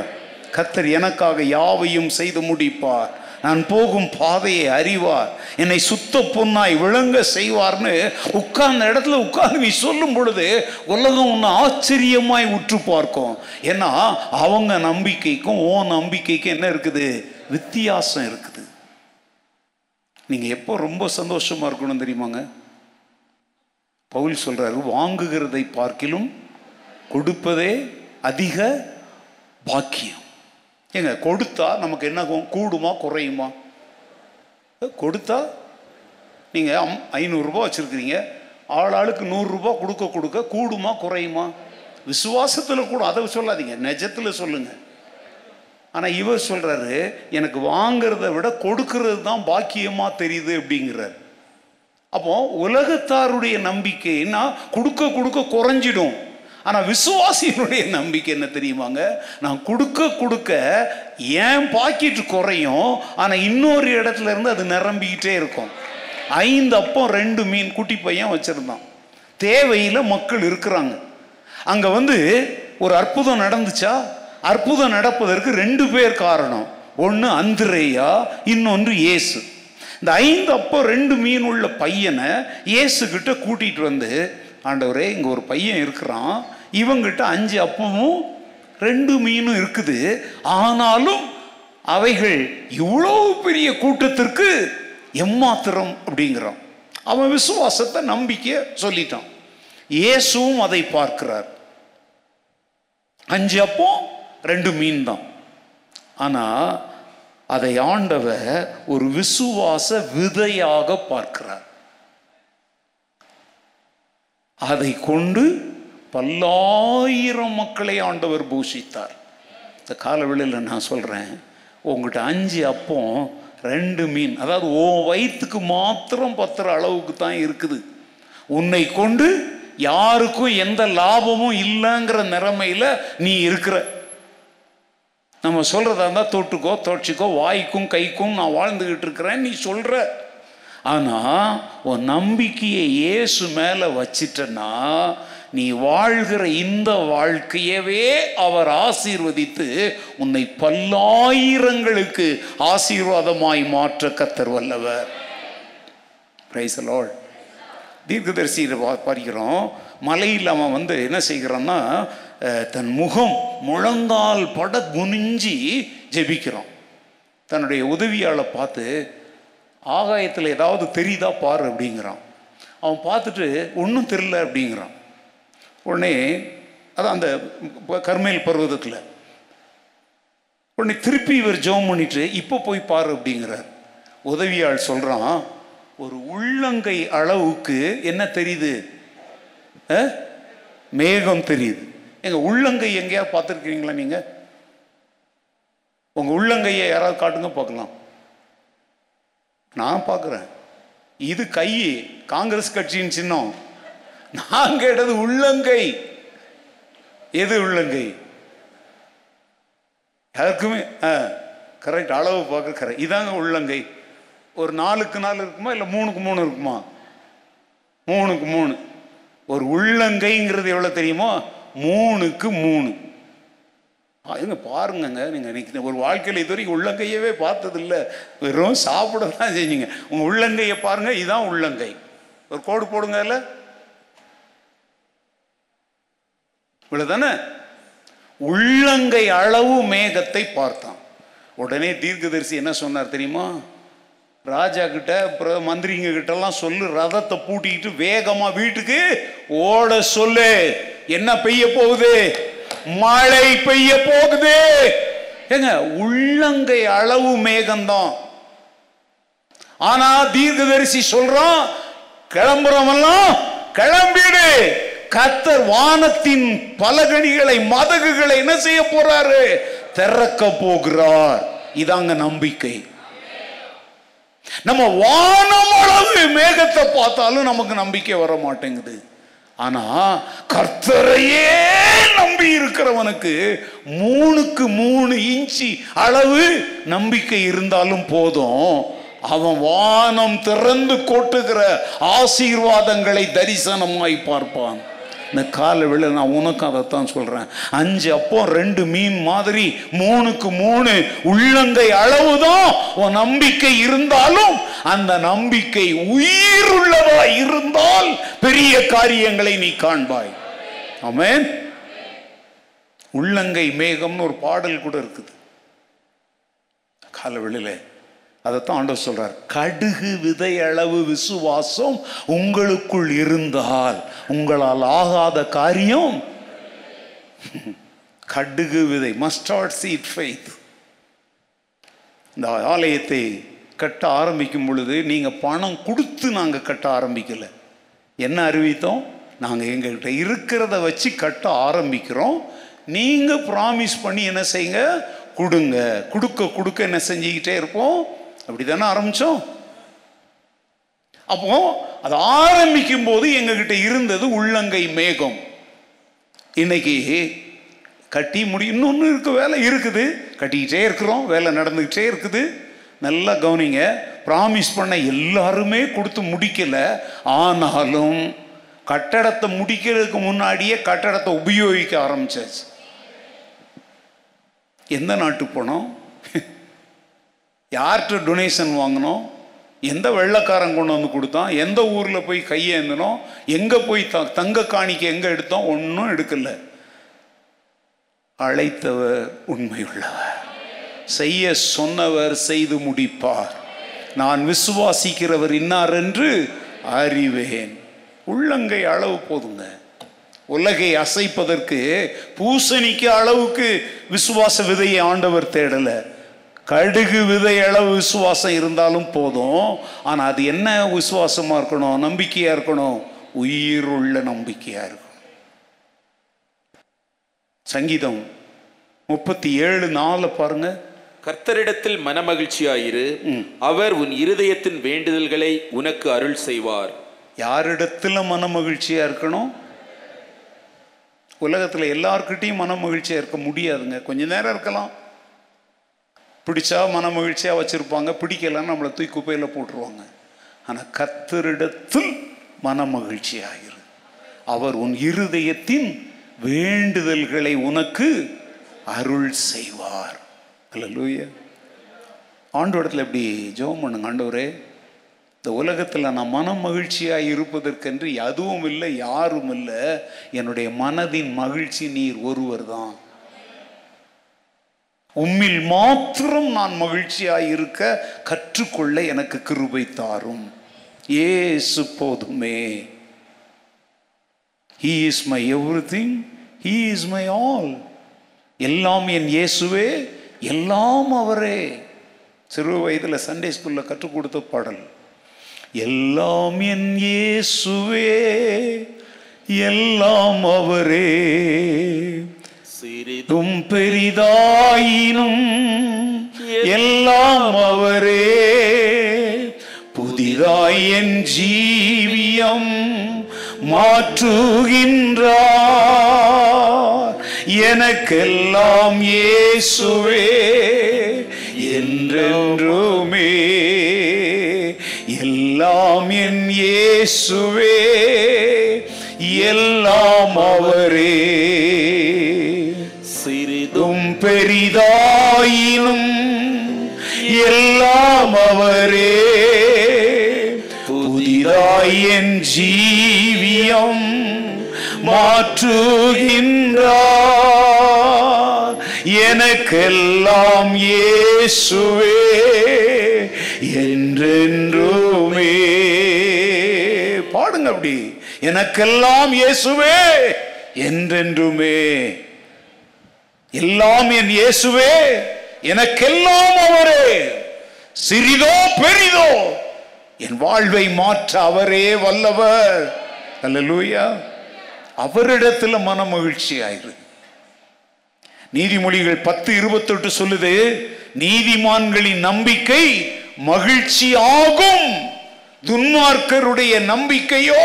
A: கத்தர் எனக்காக யாவையும் செய்து முடிப்பார் நான் போகும் பாதையை அறிவார் என்னை சுத்த பொண்ணாய் விளங்க செய்வார்னு உட்கார்ந்த இடத்துல உட்கார்ந்து நீ சொல்லும் பொழுது உலகம் ஒன்று ஆச்சரியமாய் உற்று பார்க்கும் ஏன்னா அவங்க நம்பிக்கைக்கும் ஓ நம்பிக்கைக்கும் என்ன இருக்குது வித்தியாசம் இருக்குது நீங்கள் எப்போ ரொம்ப சந்தோஷமாக இருக்கணும் தெரியுமாங்க பவுல் சொல்கிறாரு வாங்குகிறதை பார்க்கிலும் கொடுப்பதே அதிக பாக்கியம் ஏங்க கொடுத்தா நமக்கு என்ன கூடுமா குறையுமா கொடுத்தா நீங்கள் அம் ஐநூறுரூபா வச்சுருக்கிறீங்க ஆள் ஆளுக்கு நூறுரூபா கொடுக்க கொடுக்க கூடுமா குறையுமா விசுவாசத்தில் கூட அதை சொல்லாதீங்க நிஜத்தில் சொல்லுங்கள் ஆனால் இவர் சொல்கிறாரு எனக்கு வாங்கிறத விட கொடுக்கறது தான் பாக்கியமாக தெரியுது அப்படிங்கிறார் அப்போ உலகத்தாருடைய நம்பிக்கைன்னா கொடுக்க கொடுக்க குறைஞ்சிடும் ஆனால் விசுவாசியினுடைய நம்பிக்கை என்ன தெரியுமாங்க நான் கொடுக்க கொடுக்க ஏன் பாக்கிட்டு குறையும் ஆனால் இன்னொரு இடத்துல இருந்து அது நிரம்பிக்கிட்டே இருக்கும் ஐந்து அப்போ ரெண்டு மீன் குட்டி பையன் வச்சுருந்தான் தேவையில் மக்கள் இருக்கிறாங்க அங்கே வந்து ஒரு அற்புதம் நடந்துச்சா அற்புதம் நடப்பதற்கு ரெண்டு பேர் காரணம் ஒன்று அந்திரேயா இன்னொன்று ஏசு இந்த ஐந்து அப்போ ரெண்டு மீன் உள்ள பையனை ஏசுக்கிட்ட கூட்டிகிட்டு வந்து ஆண்டவரே இங்கே ஒரு பையன் இருக்கிறான் இவங்கிட்ட அஞ்சு அப்பமும் ரெண்டு மீனும் இருக்குது ஆனாலும் அவைகள் இவ்வளோ பெரிய கூட்டத்திற்கு எம்மாத்திரம் அப்படிங்கிறான் அவன் விசுவாசத்தை நம்பிக்கை சொல்லிட்டான் இயேசுவும் அதை பார்க்கிறார் அஞ்சு அப்போ ரெண்டு மீன் தான் ஆனால் அதை ஆண்டவர் ஒரு விசுவாச விதையாக பார்க்கிறார் அதை கொண்டு பல்லாயிரம் மக்களை ஆண்டவர் பூஷித்தார் இந்த காலவெளியில் நான் சொல்கிறேன் உங்கள்கிட்ட அஞ்சு அப்பம் ரெண்டு மீன் அதாவது ஓ வயிற்றுக்கு மாத்திரம் பத்துற அளவுக்கு தான் இருக்குது உன்னை கொண்டு யாருக்கும் எந்த லாபமும் இல்லைங்கிற நிறமையில் நீ இருக்கிற நம்ம சொல்கிறதா இருந்தால் தொட்டுக்கோ தொட்சிக்கோ வாய்க்கும் கைக்கும் நான் வாழ்ந்துக்கிட்டு இருக்கிறேன் நீ சொல்கிற ஆனால் உன் நம்பிக்கையை இயேசு மேலே வச்சிட்டனா நீ வாழ்கிற இந்த வாழ்க்கையவே அவர் ஆசீர்வதித்து உன்னை பல்லாயிரங்களுக்கு ஆசீர்வாதமாய் மாற்ற கத்தர் வல்லவர் தீர்க்கதரிசி பார்க்கிறோம் மலையில் அவன் வந்து என்ன செய்கிறான்னா தன் முகம் முழங்கால் பட குனிஞ்சி ஜெபிக்கிறான் தன்னுடைய உதவியாளை பார்த்து ஆகாயத்தில் ஏதாவது தெரியுதா பாரு அப்படிங்கிறான் அவன் பார்த்துட்டு ஒன்றும் தெரில அப்படிங்கிறான் உடனே அதான் அந்த கர்மேல் பர்வதத்தில் உடனே திருப்பி இவர் ஜோம் பண்ணிட்டு இப்போ போய் பாரு அப்படிங்கிறார் உதவியாள் சொல்கிறான் ஒரு உள்ளங்கை அளவுக்கு என்ன தெரியுது மேகம் தெரியுது எங்கள் உள்ளங்கை எங்கேயாவது பார்த்துருக்கீங்களா நீங்கள் உங்கள் உள்ளங்கையை யாராவது காட்டுங்க பார்க்கலாம் நான் பார்க்குறேன் இது கை காங்கிரஸ் கட்சியின் சின்னம் நான் கேட்டது உள்ளங்கை எது உள்ளங்கை யாருக்குமே ஆ கரெக்ட் அளவு பார்க்குற கரெக்ட் இதாங்க உள்ளங்கை ஒரு நாலுக்கு நாலு இருக்குமா இல்லை மூணுக்கு மூணு இருக்குமா மூணுக்கு மூணு ஒரு உள்ளங்கைங்கிறது எவ்வளோ தெரியுமோ மூணுக்கு மூணு எங்க பாருங்கங்க நீங்கள் இன்னைக்கு ஒரு வாழ்க்கையில் இது வரைக்கும் உள்ளங்கையவே பார்த்ததில்ல வெறும் சாப்பிட தான் செஞ்சீங்க உங்கள் உள்ளங்கையை பாருங்கள் இதுதான் உள்ளங்கை ஒரு கோடு போடுங்க இல்லை இவ்வளோதானே உள்ளங்கை அளவு மேகத்தை பார்த்தான் உடனே தீர்க்கதரிசி என்ன சொன்னார் தெரியுமா ராஜா கிட்ட அப்புறம் மந்திரிங்க கிட்டலாம் சொல்லு ரதத்தை பூட்டிக்கிட்டு வேகமாக வீட்டுக்கு ஓட சொல்லு என்ன பெய்ய போகுது மழை பெய்ய போகுது ஏங்க உள்ளங்கை அளவு மேகம்தான் ஆனா தீர்கதரிசி சொல்றோம் கிளம்புறவெல்லாம் கிளம்பிடு கத்தர் வானத்தின் பலகணிகளை மதகுகளை என்ன செய்ய போறாரு திறக்க போகிறார் இதாங்க நம்பிக்கை நம்ம வானம் அளவு மேகத்தை பார்த்தாலும் நமக்கு நம்பிக்கை வர மாட்டேங்குது ஆனா கர்த்தரையே நம்பி இருக்கிறவனுக்கு மூணுக்கு மூணு இன்ச்சி அளவு நம்பிக்கை இருந்தாலும் போதும் அவன் வானம் திறந்து கொட்டுகிற ஆசீர்வாதங்களை தரிசனமாய் பார்ப்பான் இந்த காலை வெளில நான் உனக்கு அதைத்தான் சொல்கிறேன் அஞ்சு அப்போ ரெண்டு மீன் மாதிரி மூணுக்கு மூணு உள்ளங்கை அளவு தான் உன் நம்பிக்கை இருந்தாலும் அந்த நம்பிக்கை உயிர் உள்ளதா இருந்தால் பெரிய காரியங்களை நீ காண்பாய் ஆமேன் உள்ளங்கை மேகம்னு ஒரு பாடல் கூட இருக்குது காலவெளியில் அதைத்தான் ஆண்டவர் சொல்கிறார் கடுகு விதை அளவு விசுவாசம் உங்களுக்குள் இருந்தால் உங்களால் ஆகாத காரியம் கடுகு விதை மஸ்டார்ட் சீட் ஃபைத் இந்த ஆலயத்தை கட்ட ஆரம்பிக்கும் பொழுது நீங்கள் பணம் கொடுத்து நாங்கள் கட்ட ஆரம்பிக்கலை என்ன அறிவித்தோம் நாங்கள் எங்கள்கிட்ட இருக்கிறத வச்சு கட்ட ஆரம்பிக்கிறோம் நீங்கள் ப்ராமிஸ் பண்ணி என்ன செய்யுங்க கொடுங்க கொடுக்க கொடுக்க என்ன செஞ்சுக்கிட்டே இருப்போம் அப்படி தானே ஆரம்பித்தோம் அப்போ அது ஆரம்பிக்கும் போது எங்ககிட்ட இருந்தது உள்ளங்கை மேகம் இன்னைக்கு கட்டி முடி இன்னொன்று இருக்க வேலை இருக்குது கட்டிக்கிட்டே இருக்கிறோம் வேலை நடந்துக்கிட்டே இருக்குது நல்லா கவனிங்க ப்ராமிஸ் பண்ண எல்லாருமே கொடுத்து முடிக்கலை ஆனாலும் கட்டடத்தை முடிக்கிறதுக்கு முன்னாடியே கட்டடத்தை உபயோகிக்க ஆரம்பிச்சாச்சு எந்த நாட்டுக்கு போனோம் யார்கிட்ட டொனேஷன் வாங்கினோம் எந்த வெள்ளக்காரன் கொண்டு வந்து கொடுத்தான் எந்த ஊரில் போய் கையேந்தினோம் எங்கே போய் த தங்க காணிக்க எங்கே எடுத்தோம் ஒன்றும் எடுக்கல அழைத்தவர் உண்மையுள்ளவர் செய்ய சொன்னவர் செய்து முடிப்பார் நான் விசுவாசிக்கிறவர் இன்னார் என்று அறிவேன் உள்ளங்கை அளவு போதுங்க உலகை அசைப்பதற்கு பூசணிக்கு அளவுக்கு விசுவாச விதையை ஆண்டவர் தேடலை கடுகு விதை அளவு விசுவாசம் இருந்தாலும் போதும் ஆனால் அது என்ன விசுவாசமாக இருக்கணும் நம்பிக்கையாக இருக்கணும் உயிருள்ள நம்பிக்கையாக இருக்கும் சங்கீதம் முப்பத்தி ஏழு நாலு பாருங்க
C: கர்த்தரிடத்தில் மனமகிழ்ச்சியாயிரு அவர் உன் இருதயத்தின் வேண்டுதல்களை உனக்கு அருள் செய்வார்
A: யாரிடத்தில் மனமகிழ்ச்சியாக இருக்கணும் உலகத்தில் எல்லார்கிட்டையும் மனமகிழ்ச்சியாக இருக்க முடியாதுங்க கொஞ்ச நேரம் இருக்கலாம் பிடிச்சா மன மகிழ்ச்சியாக வச்சுருப்பாங்க பிடிக்கலன்னு நம்மளை தூக்கி குப்பையில் போட்டுருவாங்க ஆனால் கத்தரிடத்தில் மன ஆகிரு அவர் உன் இருதயத்தின் வேண்டுதல்களை உனக்கு அருள் செய்வார் இல்லை லூயா ஆண்டோடத்தில் எப்படி ஜோம் பண்ணுங்க ஆண்டவரே இந்த உலகத்தில் நான் மன மகிழ்ச்சியாக இருப்பதற்கென்று எதுவும் இல்லை யாரும் இல்லை என்னுடைய மனதின் மகிழ்ச்சி நீர் ஒருவர் தான் உம்மில் மாத்திரம் நான் மகிழ்ச்சியாய் இருக்க கற்றுக்கொள்ள எனக்கு கிருபை தாரும் ஏசு போதுமே he is my every thing he is my all எல்லாம் என் இயேசுவே எல்லாம் அவரே சிறு வயதில் சண்டே ஸ்கூலில் கற்றுக் கொடுத்த பாடல் எல்லாம் என் இயேசுவே எல்லாம் அவரே சிறிதும் பெரிதாயினும் எல்லாம் அவரே புதிதாய் என் ஜீவியம் மாற்றுகின்றார் எனக்கெல்லாம் இயேசுவே என்றென்றுமே எல்லாம் என் இயேசுவே எல்லாம் அவரே பெரிதாயினும் எல்லாம் அவரே புதிதாய் என் ஜீவியம் மாற்றுகின்றார் எனக்கெல்லாம் இயேசுவே என்றென்றுமே பாடுங்க அப்படி எனக்கெல்லாம் இயேசுவே என்றென்றுமே எல்லாம் என் இயேசுவே எனக்கெல்லாம் அவரே சிறிதோ பெரிதோ என் வாழ்வை மாற்ற அவரே வல்லவர் அல்ல லூயா அவரிடத்தில் மன மகிழ்ச்சி ஆயிரு நீதிமொழிகள் பத்து எட்டு சொல்லுது நீதிமான்களின் நம்பிக்கை மகிழ்ச்சி ஆகும் துன்மார்க்கருடைய நம்பிக்கையோ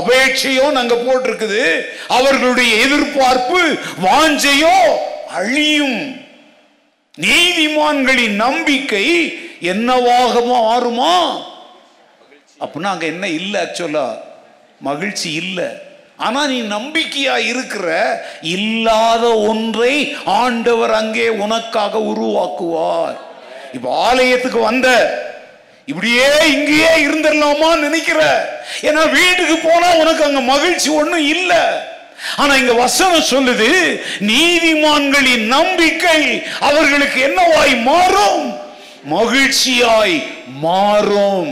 A: அபேட்சையோ நாங்க போட்டிருக்குது அவர்களுடைய எதிர்பார்ப்பு வாஞ்சையோ அழியும் நீதிமான்களின் நம்பிக்கை என்னவாகமோ ஆறுமா அப்படின்னா அங்கே என்ன இல்லை ஆக்சுவலா மகிழ்ச்சி இல்லை ஆனால் நீ நம்பிக்கையா இருக்கிற இல்லாத ஒன்றை ஆண்டவர் அங்கே உனக்காக உருவாக்குவார் இப்ப ஆலயத்துக்கு வந்த இப்படியே இங்கேயே இருந்துடலாமான்னு நினைக்கிற ஏன்னா வீட்டுக்கு போனா உனக்கு அங்க மகிழ்ச்சி ஒன்றும் இல்லை ஆனா இங்க வசனம் சொல்லுது நீதிமான்களின் நம்பிக்கை அவர்களுக்கு என்னவாய் மாறும் மகிழ்ச்சியாய் மாறும்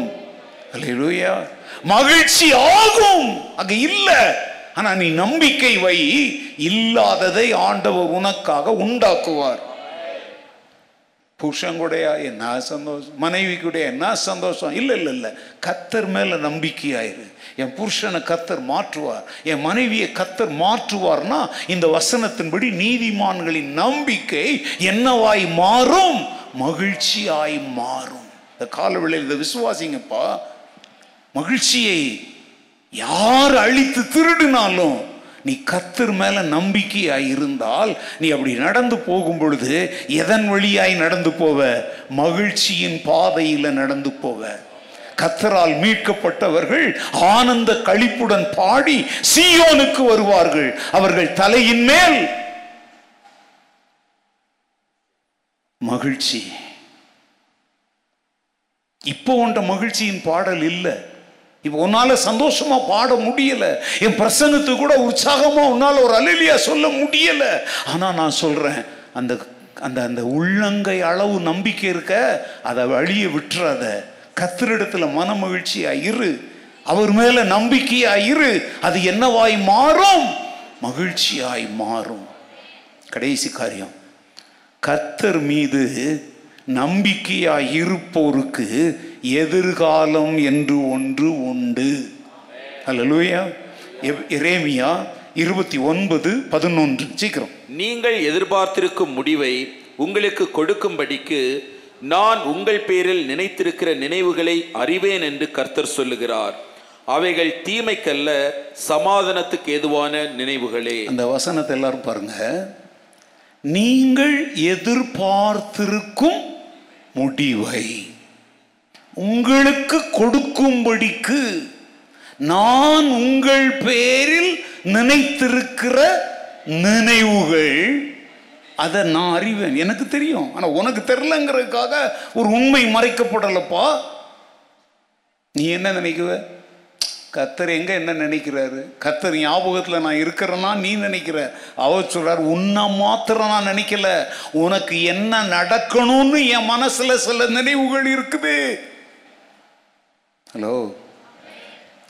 A: மகிழ்ச்சி ஆகும் அங்க இல்ல ஆனா நீ நம்பிக்கை வை இல்லாததை ஆண்டவர் உனக்காக உண்டாக்குவார் புருஷன் கூடயா என்ன சந்தோஷம் மனைவி கூட என்ன சந்தோஷம் இல்ல இல்ல இல்ல கத்தர் மேல நம்பிக்கையாயிரு என் புருஷனை கத்தர் மாற்றுவார் என் மனைவியை கத்தர் மாற்றுவார்னா இந்த வசனத்தின்படி நீதிமான்களின் நம்பிக்கை என்னவாய் மாறும் மகிழ்ச்சியாய் மாறும் இந்த காலவெளியில் இந்த விசுவாசிங்கப்பா மகிழ்ச்சியை யார் அழித்து திருடினாலும் நீ கத்தர் மேல நம்பிக்கையாய் இருந்தால் நீ அப்படி நடந்து போகும் பொழுது எதன் வழியாய் நடந்து போவ மகிழ்ச்சியின் பாதையில் நடந்து போவ கத்தரால் மீட்கப்பட்டவர்கள் ஆனந்த கழிப்புடன் பாடி சியோனுக்கு வருவார்கள் அவர்கள் தலையின் மேல் மகிழ்ச்சி இப்போ ஒன்ற மகிழ்ச்சியின் பாடல் இல்லை இப்போ உன்னால சந்தோஷமா பாட முடியல என் பிரசங்கத்து கூட உற்சாகமா உன்னால ஒரு அலிலியா சொல்ல முடியல ஆனா நான் சொல்றேன் அந்த அந்த அந்த உள்ளங்கை அளவு நம்பிக்கை இருக்க அதை வழியை விட்டுறாத கத்தரிடத்துல மன மகிழ்ச்சியா இரு அவர் மேல நம்பிக்கையா இரு அது என்னவாய் மாறும் மகிழ்ச்சியாய் மாறும் கடைசி காரியம் கத்தர் மீது நம்பிக்கையாய் இருப்போருக்கு எதிர்காலம் என்று ஒன்று உண்டு அல்ல லூயா இரேமியா இருபத்தி ஒன்பது பதினொன்று சீக்கிரம்
C: நீங்கள் எதிர்பார்த்திருக்கும் முடிவை உங்களுக்கு கொடுக்கும்படிக்கு நான் உங்கள் பேரில் நினைத்திருக்கிற நினைவுகளை அறிவேன் என்று கர்த்தர் சொல்லுகிறார் அவைகள் தீமைக்கல்ல சமாதானத்துக்கு எதுவான நினைவுகளே அந்த வசனத்தை எல்லாரும் பாருங்க நீங்கள் எதிர்பார்த்திருக்கும் முடிவை உங்களுக்கு கொடுக்கும்படிக்கு நான் உங்கள் பேரில் நினைத்திருக்கிற நினைவுகள் அதை நான் அறிவேன் எனக்கு தெரியும் ஆனால் உனக்கு தெரிலங்கிறதுக்காக ஒரு உண்மை மறைக்கப்படலப்பா நீ என்ன நினைக்குவ கத்தர் எங்கே என்ன நினைக்கிறாரு கத்தர் ஞாபகத்தில் நான் இருக்கிறேன்னா நீ நினைக்கிற அவர் சொல்கிறார் உன்னை மாத்திரம் நான் நினைக்கல உனக்கு என்ன நடக்கணும்னு என் மனசில் சில நினைவுகள் இருக்குது ஹலோ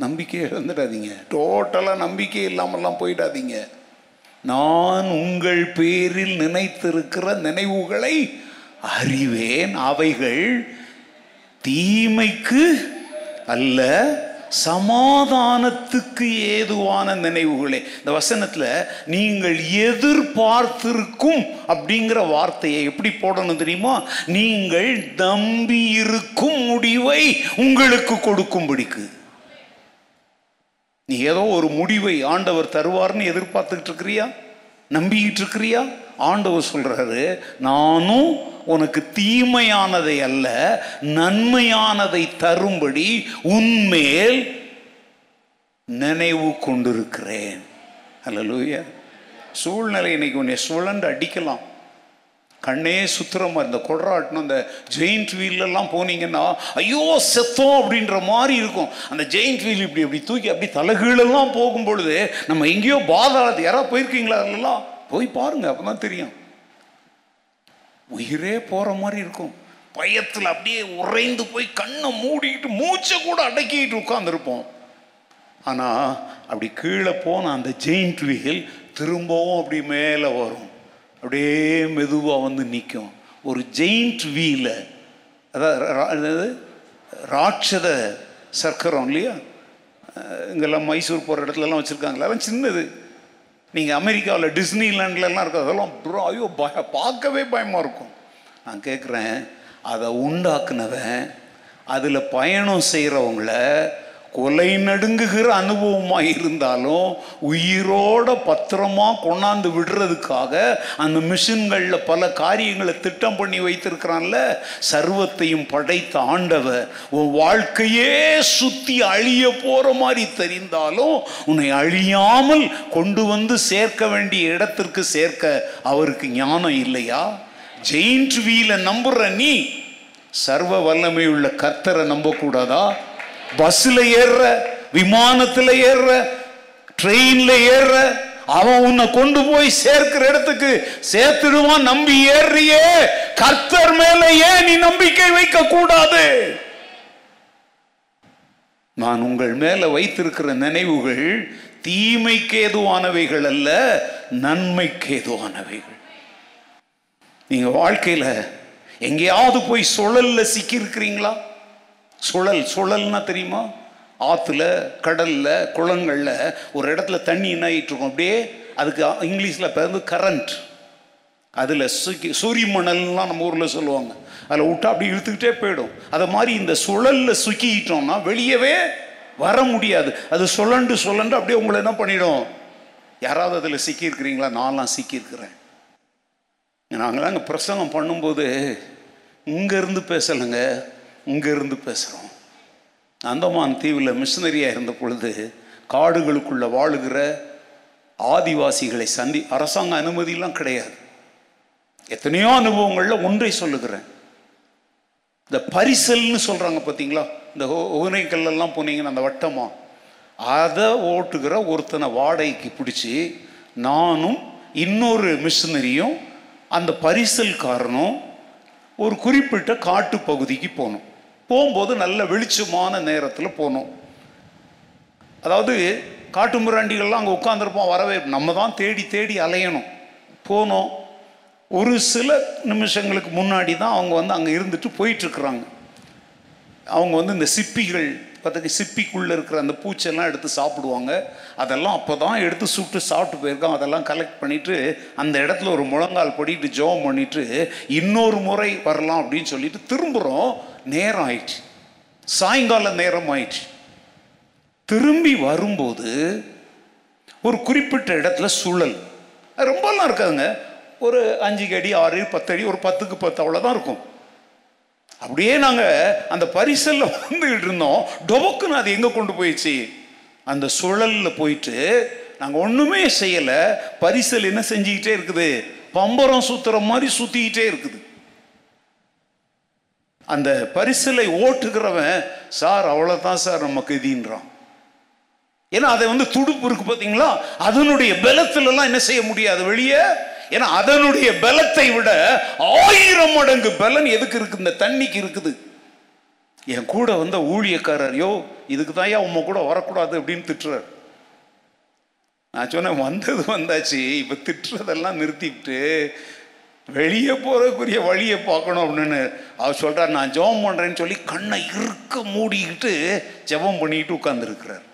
C: நம்பிக்கை இழந்துடாதீங்க டோட்டலாக நம்பிக்கை இல்லாமல்லாம் போயிடாதீங்க நான் உங்கள் பேரில் நினைத்திருக்கிற நினைவுகளை அறிவேன் அவைகள் தீமைக்கு அல்ல சமாதானத்துக்கு ஏதுவான நினைவுகளே இந்த வசனத்தில் நீங்கள் எதிர்பார்த்திருக்கும் அப்படிங்கிற வார்த்தையை எப்படி போடணும் தெரியுமா நீங்கள் தம்பி இருக்கும் முடிவை உங்களுக்கு கொடுக்கும்படிக்கு நீ ஏதோ ஒரு முடிவை ஆண்டவர் தருவார்னு எதிர்பார்த்துக்கிட்டு இருக்கிறியா நம்பிக்கிட்டு இருக்கிறியா ஆண்டவர் சொல்றாரு நானும் உனக்கு தீமையானதை அல்ல நன்மையானதை தரும்படி உன்மேல் நினைவு கொண்டிருக்கிறேன் அல்ல லூயா சூழ்நிலை இன்னைக்கு உன்னை சுழண்டு அடிக்கலாம் கண்ணே சுத்துற மாதிரி இந்த கொடராட்டணும் அந்த ஜெயிண்ட் வீல்லாம் போனீங்கன்னா ஐயோ செத்தோம் அப்படின்ற மாதிரி இருக்கும் அந்த ஜெயிண்ட் வீல் இப்படி இப்படி தூக்கி அப்படி தலைகீழெல்லாம் போகும் பொழுது நம்ம எங்கேயோ பாதாளத்து யாராவது போயிருக்கீங்களா அதுலாம் போய் பாருங்க அப்பதான் தெரியும் உயிரே போகிற மாதிரி இருக்கும் பயத்தில் அப்படியே உறைந்து போய் கண்ணை மூடிக்கிட்டு மூச்சை கூட அடக்கிக்கிட்டு உட்காந்துருப்போம் ஆனால் அப்படி கீழே போன அந்த ஜெயிண்ட் வீல் திரும்பவும் அப்படி மேலே வரும் அப்படியே மெதுவாக வந்து நிற்கும் ஒரு ஜெயிண்ட் வீல அதாவது ராட்சத சர்க்கரம் இல்லையா இங்கெல்லாம் மைசூர் போகிற இடத்துலலாம் வச்சுருக்காங்களே அதெல்லாம் சின்னது நீங்கள் அமெரிக்காவில் டிஸ்னிலாண்ட்லலாம் இருக்க அதெல்லாம் ப்ரோ ஐயோ பய பார்க்கவே பயமாக இருக்கும் நான் கேட்குறேன் அதை உண்டாக்குனவன் அதில் பயணம் செய்கிறவங்கள கொலை நடுங்குகிற அனுபவமாக இருந்தாலும் உயிரோட பத்திரமாக கொண்டாந்து விடுறதுக்காக அந்த மிஷின்களில் பல காரியங்களை திட்டம் பண்ணி வைத்திருக்கிறான்ல சர்வத்தையும் படைத்த ஆண்டவர் உன் வாழ்க்கையே சுற்றி அழிய போகிற மாதிரி தெரிந்தாலும் உன்னை அழியாமல் கொண்டு வந்து சேர்க்க வேண்டிய இடத்திற்கு சேர்க்க அவருக்கு ஞானம் இல்லையா ஜெயின்ட் வீல நம்புற நீ சர்வ வல்லமை உள்ள கத்தரை நம்பக்கூடாதா பஸ்ஸில் ஏறுற விமானத்தில் ஏறுற ட்ரெயினில் ஏறுற அவன் உன்னை கொண்டு போய் சேர்க்கிற இடத்துக்கு சேர்த்துடுவான் நம்பி ஏறியே கர்த்தர் மேல ஏன் நீ நம்பிக்கை வைக்க கூடாது நான் உங்கள் மேல வைத்திருக்கிற நினைவுகள் தீமைக்கு ஏதுவானவைகள் அல்ல நன்மைக்கு ஏதுவானவைகள் நீங்க வாழ்க்கையில எங்கேயாவது போய் சுழல்ல சிக்கி இருக்கிறீங்களா சுழல் சுழல்னா தெரியுமா ஆற்றுல கடலில் குளங்களில் ஒரு இடத்துல தண்ணி என்ன இருக்கும் அப்படியே அதுக்கு இங்கிலீஷில் பிறந்து கரண்ட் அதில் சுக்கி சூரிய மணல்லாம் நம்ம ஊரில் சொல்லுவாங்க அதில் விட்டா அப்படி இழுத்துக்கிட்டே போயிடும் அதை மாதிரி இந்த சுழலில் சுக்கிக்கிட்டோம்னா வெளியவே வர முடியாது அது சுழண்டு சுழண்டு அப்படியே உங்களை என்ன பண்ணிடும் யாராவது அதில் சிக்கியிருக்கிறீங்களா நான்லாம் சிக்கியிருக்கிறேன் நாங்களாம் அங்கே பிரசங்கம் பண்ணும்போது இங்கேருந்து பேசலைங்க இங்கேருந்து பேசுகிறோம் அந்தமான் தீவில் மிஷினரியாக இருந்த பொழுது காடுகளுக்குள்ளே வாழுகிற ஆதிவாசிகளை சந்தி அரசாங்க அனுமதியெல்லாம் கிடையாது எத்தனையோ அனுபவங்களில் ஒன்றை சொல்லுகிறேன் இந்த பரிசல்னு சொல்கிறாங்க பார்த்தீங்களா இந்த ஒகனைக்கல்லாம் போனீங்கன்னா அந்த வட்டமாக அதை ஓட்டுகிற ஒருத்தனை வாடகைக்கு பிடிச்சி நானும் இன்னொரு மிஷினரியும் அந்த பரிசல் காரணம் ஒரு குறிப்பிட்ட காட்டு பகுதிக்கு போனோம் போகும்போது நல்ல வெளிச்சமான நேரத்தில் போகணும் அதாவது காட்டு முராண்டிகள்லாம் அங்கே உட்காந்துருப்போம் வரவே நம்ம தான் தேடி தேடி அலையணும் போனோம் ஒரு சில நிமிஷங்களுக்கு முன்னாடி தான் அவங்க வந்து அங்கே இருந்துட்டு போயிட்டுருக்குறாங்க அவங்க வந்து இந்த சிப்பிகள் பார்த்துக்கு சிப்பிக்குள்ளே இருக்கிற அந்த பூச்செல்லாம் எடுத்து சாப்பிடுவாங்க அதெல்லாம் அப்போ தான் எடுத்து சுட்டு சாப்பிட்டு போயிருக்கோம் அதெல்லாம் கலெக்ட் பண்ணிவிட்டு அந்த இடத்துல ஒரு முழங்கால் படிட்டு ஜோம் பண்ணிவிட்டு இன்னொரு முறை வரலாம் அப்படின்னு சொல்லிட்டு திரும்புகிறோம் நேரம் ஆயிடுச்சு சாயங்கால நேரம் ஆயிடுச்சு திரும்பி வரும்போது ஒரு குறிப்பிட்ட இடத்துல சுழல் ரொம்பலாம் இருக்காதுங்க ஒரு அஞ்சு அடி ஆறு பத்து அடி ஒரு பத்துக்கு பத்து அவ்வளோதான் இருக்கும் அப்படியே நாங்கள் அந்த பரிசலில் வந்துக்கிட்டு இருந்தோம் டொபக்குன்னு அது எங்கே கொண்டு போயிடுச்சு அந்த சுழலில் போயிட்டு நாங்கள் ஒன்றுமே செய்யலை பரிசல் என்ன செஞ்சுக்கிட்டே இருக்குது பம்பரம் சுத்துற மாதிரி சுற்றிக்கிட்டே இருக்குது அந்த பரிசலை ஓட்டுக்கிறவன் சார் அவ்வளோதான் சார் நம்ம கதின்றான் ஏன்னா அதை வந்து துடுப்பு இருக்கு பார்த்தீங்களா அதனுடைய பலத்துலலாம் என்ன செய்ய முடியாது வெளியே ஏன்னா அதனுடைய பலத்தை விட ஆயிரம் மடங்கு பலன் எதுக்கு இருக்கு இந்த தண்ணிக்கு இருக்குது என் கூட வந்த ஊழியக்காரர் யோ இதுக்கு தான் ஏன் கூட வரக்கூடாது அப்படின்னு திட்டுறார் நான் சொன்னேன் வந்தது வந்தாச்சு இப்போ திட்டுறதெல்லாம் நிறுத்திக்கிட்டு வெளியே போகிறதுக்குரிய வழியை பார்க்கணும் அப்படின்னு அவர் சொல்கிறார் நான் ஜெபம் பண்ணுறேன்னு சொல்லி கண்ணை இருக்க மூடிக்கிட்டு ஜெபம் பண்ணிக்கிட்டு உட்காந்துருக்கிறார்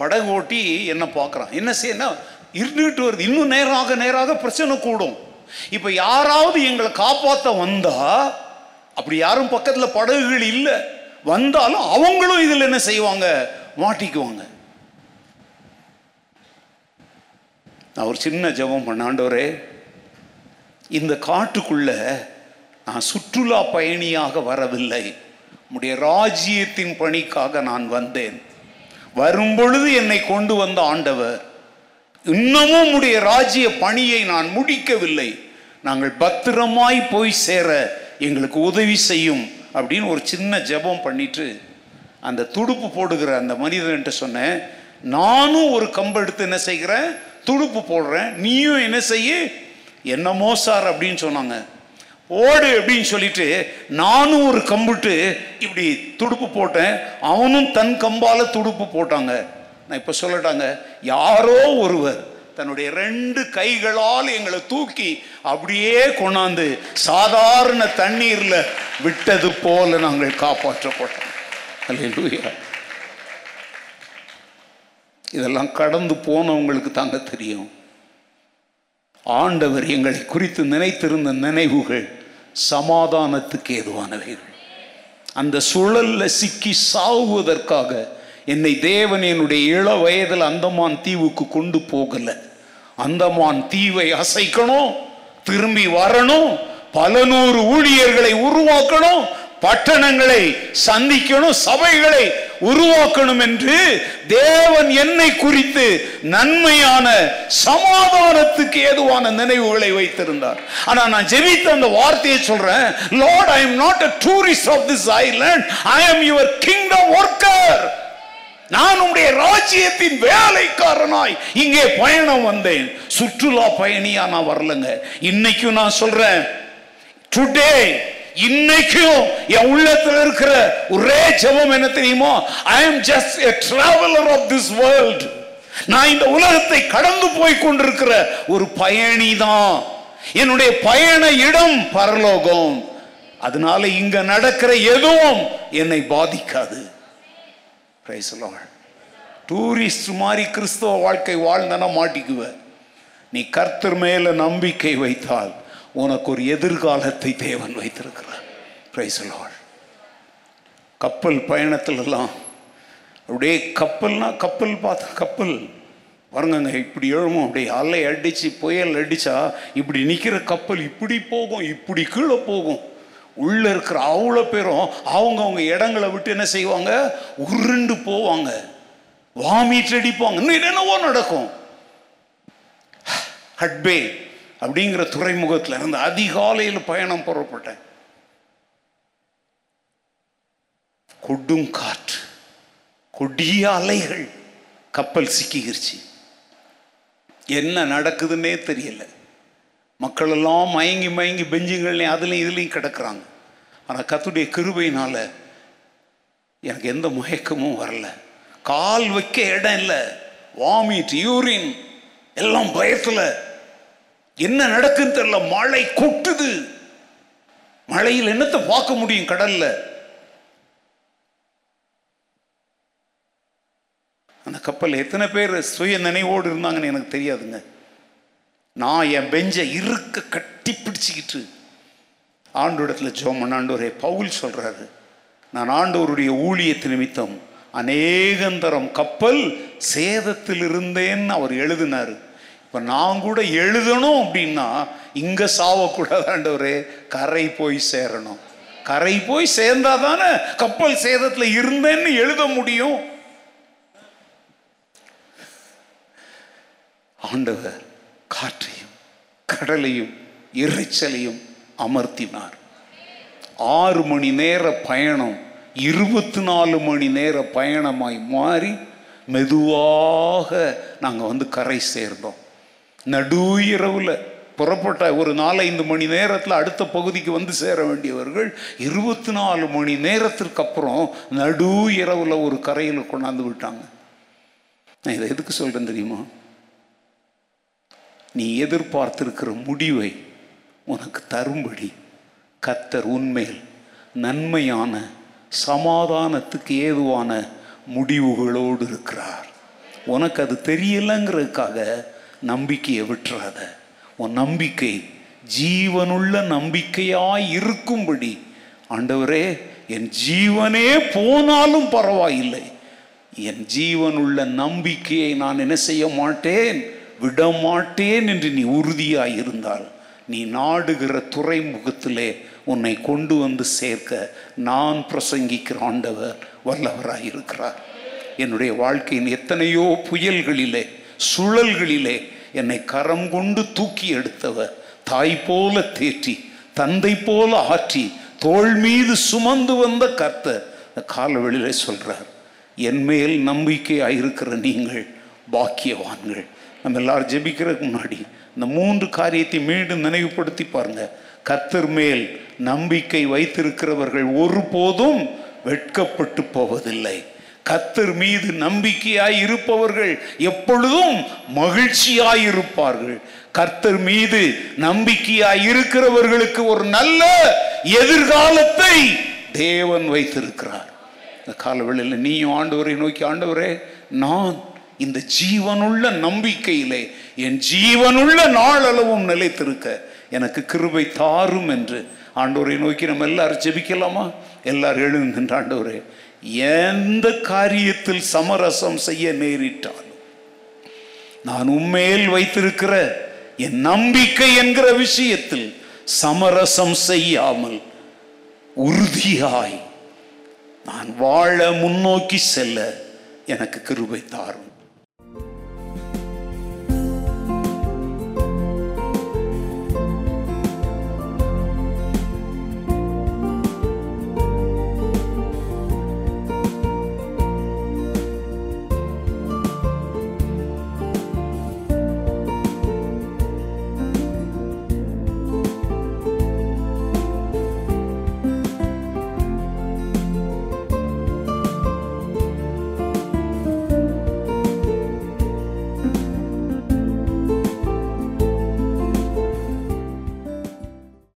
C: படகு ஓட்டி என்ன பார்க்குறான் என்ன செய்யணும் இருந்துகிட்டு வருது இன்னும் நேராக நேராக பிரச்சனை கூடும் இப்போ யாராவது எங்களை காப்பாற்ற வந்தா அப்படி யாரும் பக்கத்தில் படகுகள் இல்லை வந்தாலும் அவங்களும் இதில் என்ன செய்வாங்க மாட்டிக்குவாங்க நான் ஒரு சின்ன ஜபம் பண்ணாண்டவரே இந்த காட்டுக்குள்ள நான் சுற்றுலா பயணியாக வரவில்லை உடைய ராஜ்யத்தின் பணிக்காக நான் வந்தேன் வரும்பொழுது என்னை கொண்டு வந்த ஆண்டவர் இன்னமும் உடைய ராஜ்ய பணியை நான் முடிக்கவில்லை நாங்கள் பத்திரமாய் போய் சேர எங்களுக்கு உதவி செய்யும் அப்படின்னு ஒரு சின்ன ஜபம் பண்ணிட்டு அந்த துடுப்பு போடுகிற அந்த மனிதன்ட்டு சொன்னேன் நானும் ஒரு கம்பு எடுத்து என்ன செய்கிறேன் துடுப்பு போடுறேன் நீயும் என்ன செய்ய என்னமோ சார் அப்படின்னு சொன்னாங்க ஓடு அப்படின்னு சொல்லிட்டு நானும் ஒரு கம்புட்டு இப்படி துடுப்பு போட்டேன் அவனும் தன் கம்பால துடுப்பு போட்டாங்க நான் இப்போ சொல்லட்டாங்க யாரோ ஒருவர் தன்னுடைய ரெண்டு கைகளால் எங்களை தூக்கி அப்படியே கொண்டாந்து சாதாரண தண்ணீரில் விட்டது போல நாங்கள் காப்பாற்றப்பட்டோம் அல்லையா இதெல்லாம் கடந்து போனவங்களுக்கு தாங்க தெரியும் ஆண்டவர் எங்களை குறித்து நினைத்திருந்த நினைவுகள் சமாதானத்துக்கு ஏதுவானவைகள் அந்த சுழல்ல சிக்கி சாவுவதற்காக என்னை தேவன் என்னுடைய இள வயதில் அந்தமான் தீவுக்கு கொண்டு போகலை அந்தமான் தீவை அசைக்கணும் திரும்பி வரணும் பல நூறு ஊழியர்களை உருவாக்கணும் பட்டணங்களை சந்திக்கணும் சபைகளை உருவாக்கணும் என்று தேவன் என்னை குறித்து நன்மையான சமாதானத்துக்கு ஏதுவான நினைவுகளை வைத்திருந்தார் ஆனா நான் ஜெபித்த அந்த வார்த்தையை சொல்றேன் Lord I am not a tourist of this island I am your kingdom worker நான் உடைய ராஜ்யத்தின் வேலைக்காரனாய் இங்கே பயணம் வந்தேன் சுற்றுலா பயணியா நான் வரலங்க இன்னைக்கும் நான் சொல்றேன் டுடே இன்னைக்கும் என் உள்ளத்தில் இருக்கிற ஒரே ஜபம் என்ன தெரியுமோ I am just a traveller of this world நான் இந்த உலகத்தை கடந்து போய் கொண்டிருக்கிற ஒரு பயணி தான் என்னுடைய பயண இடம் பரலோகம் அதனால இங்க நடக்கிற எதுவும் என்னை பாதிக்காது பேசலாம் டூரிஸ்ட் மாதிரி கிறிஸ்தவ வாழ்க்கை வாழ்ந்தனா மாட்டிக்குவ நீ கர்த்தர் மேலே நம்பிக்கை வைத்தால் உனக்கு ஒரு எதிர்காலத்தை தேவன் வைத்திருக்கிறார் பிரைசலாள் கப்பல் பயணத்துலலாம் அப்படியே கப்பல்னா கப்பல் பார்த்த கப்பல் பாருங்கங்க இப்படி எழுமோ அப்படி அலை அடித்து புயல் அடித்தா இப்படி நிற்கிற கப்பல் இப்படி போகும் இப்படி கீழே போகும் உள்ளே இருக்கிற அவ்வளோ பேரும் அவங்க அவங்க இடங்களை விட்டு என்ன செய்வாங்க உருண்டு போவாங்க வாமிட்டு அடிப்பாங்க இன்னும் என்னவோ நடக்கும் ஹட்பே அப்படிங்கிற துறைமுகத்தில் இருந்து அதிகாலையில் பயணம் புறப்பட்டேன் கொடும் காற்று கொடிய அலைகள் கப்பல் சிக்கிக்கிருச்சு என்ன நடக்குதுன்னே தெரியலை மக்களெல்லாம் மயங்கி மயங்கி பெஞ்சுங்கள்லையும் அதுலேயும் இதுலேயும் கிடக்கிறாங்க ஆனால் கத்துடைய கிருபையினால் எனக்கு எந்த முயக்கமும் வரல கால் வைக்க இடம் இல்லை வாமிட் யூரின் எல்லாம் பயத்தில் என்ன நடக்குன்னு தெரியல மழை கொட்டுது மழையில் என்னத்தை பார்க்க முடியும் கடல்ல அந்த கப்பல் எத்தனை பேர் சுய நினைவோடு இருந்தாங்கன்னு எனக்கு தெரியாதுங்க நான் என் பெஞ்சை இருக்க கட்டி பிடிச்சிக்கிட்டு ஆண்டோடத்தில் ஜோமன் ஆண்டோரே பவுல் சொல்கிறாரு நான் ஆண்டோருடைய ஊழியத்து நிமித்தம் அநேகந்தரம் கப்பல் சேதத்தில் இருந்தேன்னு அவர் எழுதினார் இப்போ நான் கூட எழுதணும் அப்படின்னா இங்கே சாவக்கூடாது ஆண்டவரே கரை போய் சேரணும் கரை போய் சேர்ந்தா தானே கப்பல் சேதத்தில் இருந்தேன்னு எழுத முடியும் ஆண்டவர் காற்றையும் கடலையும் இறைச்சலையும் அமர்த்தினார் ஆறு மணி நேர பயணம் இருபத்தி நாலு மணி நேர பயணமாய் மாறி மெதுவாக நாங்கள் வந்து கரை சேர்ந்தோம் நடு இரவில் புறப்பட்ட ஒரு நாலஞ்சு மணி நேரத்தில் அடுத்த பகுதிக்கு வந்து சேர வேண்டியவர்கள் இருபத்தி நாலு மணி நேரத்திற்கு அப்புறம் நடு இரவில் ஒரு கரையில் கொண்டாந்து விட்டாங்க நான் இதை எதுக்கு சொல்கிறேன் தெரியுமா நீ எதிர்பார்த்திருக்கிற முடிவை உனக்கு தரும்படி கத்தர் உண்மையில் நன்மையான சமாதானத்துக்கு ஏதுவான முடிவுகளோடு இருக்கிறார் உனக்கு அது தெரியலங்கிறதுக்காக நம்பிக்கையை விட்டுறாத உன் நம்பிக்கை ஜீவனுள்ள நம்பிக்கையாய் இருக்கும்படி ஆண்டவரே என் ஜீவனே போனாலும் பரவாயில்லை என் ஜீவனுள்ள நம்பிக்கையை நான் என்ன செய்ய மாட்டேன் விடமாட்டேன் என்று நீ உறுதியாக இருந்தால் நீ நாடுகிற துறைமுகத்திலே உன்னை கொண்டு வந்து சேர்க்க நான் பிரசங்கிக்கிற ஆண்டவர் இருக்கிறார் என்னுடைய வாழ்க்கையின் எத்தனையோ புயல்களிலே சுழல்களிலே என்னை கரம் கொண்டு தூக்கி எடுத்தவர் தாய் போல தேற்றி தந்தை போல ஆற்றி தோல் மீது சுமந்து வந்த கர்த்த காலவெளியிலே சொல்கிறார் என்மேல் நம்பிக்கையாயிருக்கிற நீங்கள் பாக்கியவான்கள் அந்த எல்லாரும் ஜெபிக்கிறதுக்கு முன்னாடி இந்த மூன்று காரியத்தை மீண்டும் நினைவுபடுத்தி பாருங்க கத்தர் மேல் நம்பிக்கை வைத்திருக்கிறவர்கள் ஒருபோதும் வெட்கப்பட்டு போவதில்லை கத்தர் மீது நம்பிக்கையாய் இருப்பவர்கள் எப்பொழுதும் மகிழ்ச்சியாய் இருப்பார்கள் கர்த்தர் மீது நம்பிக்கையாய் இருக்கிறவர்களுக்கு ஒரு நல்ல எதிர்காலத்தை தேவன் வைத்திருக்கிறார் இந்த காலவெளியில் நீயும் ஆண்டவரை நோக்கி ஆண்டவரே நான் இந்த ஜீவனுள்ள நம்பிக்கையிலே என் ஜீவனுள்ள நாளளவும் நிலைத்திருக்க எனக்கு கிருபை தாரும் என்று ஆண்டோரை நோக்கி நம்ம எல்லாரும் ஜெபிக்கலாமா எல்லாரும் எழுதுகின்ற ஆண்டோரே எந்த காரியத்தில் சமரசம் செய்ய நேரிட்டாலும் நான் உண்மையில் வைத்திருக்கிற என் நம்பிக்கை என்கிற விஷயத்தில் சமரசம் செய்யாமல் உறுதியாய் நான் வாழ முன்னோக்கி செல்ல எனக்கு கிருபை தாரும்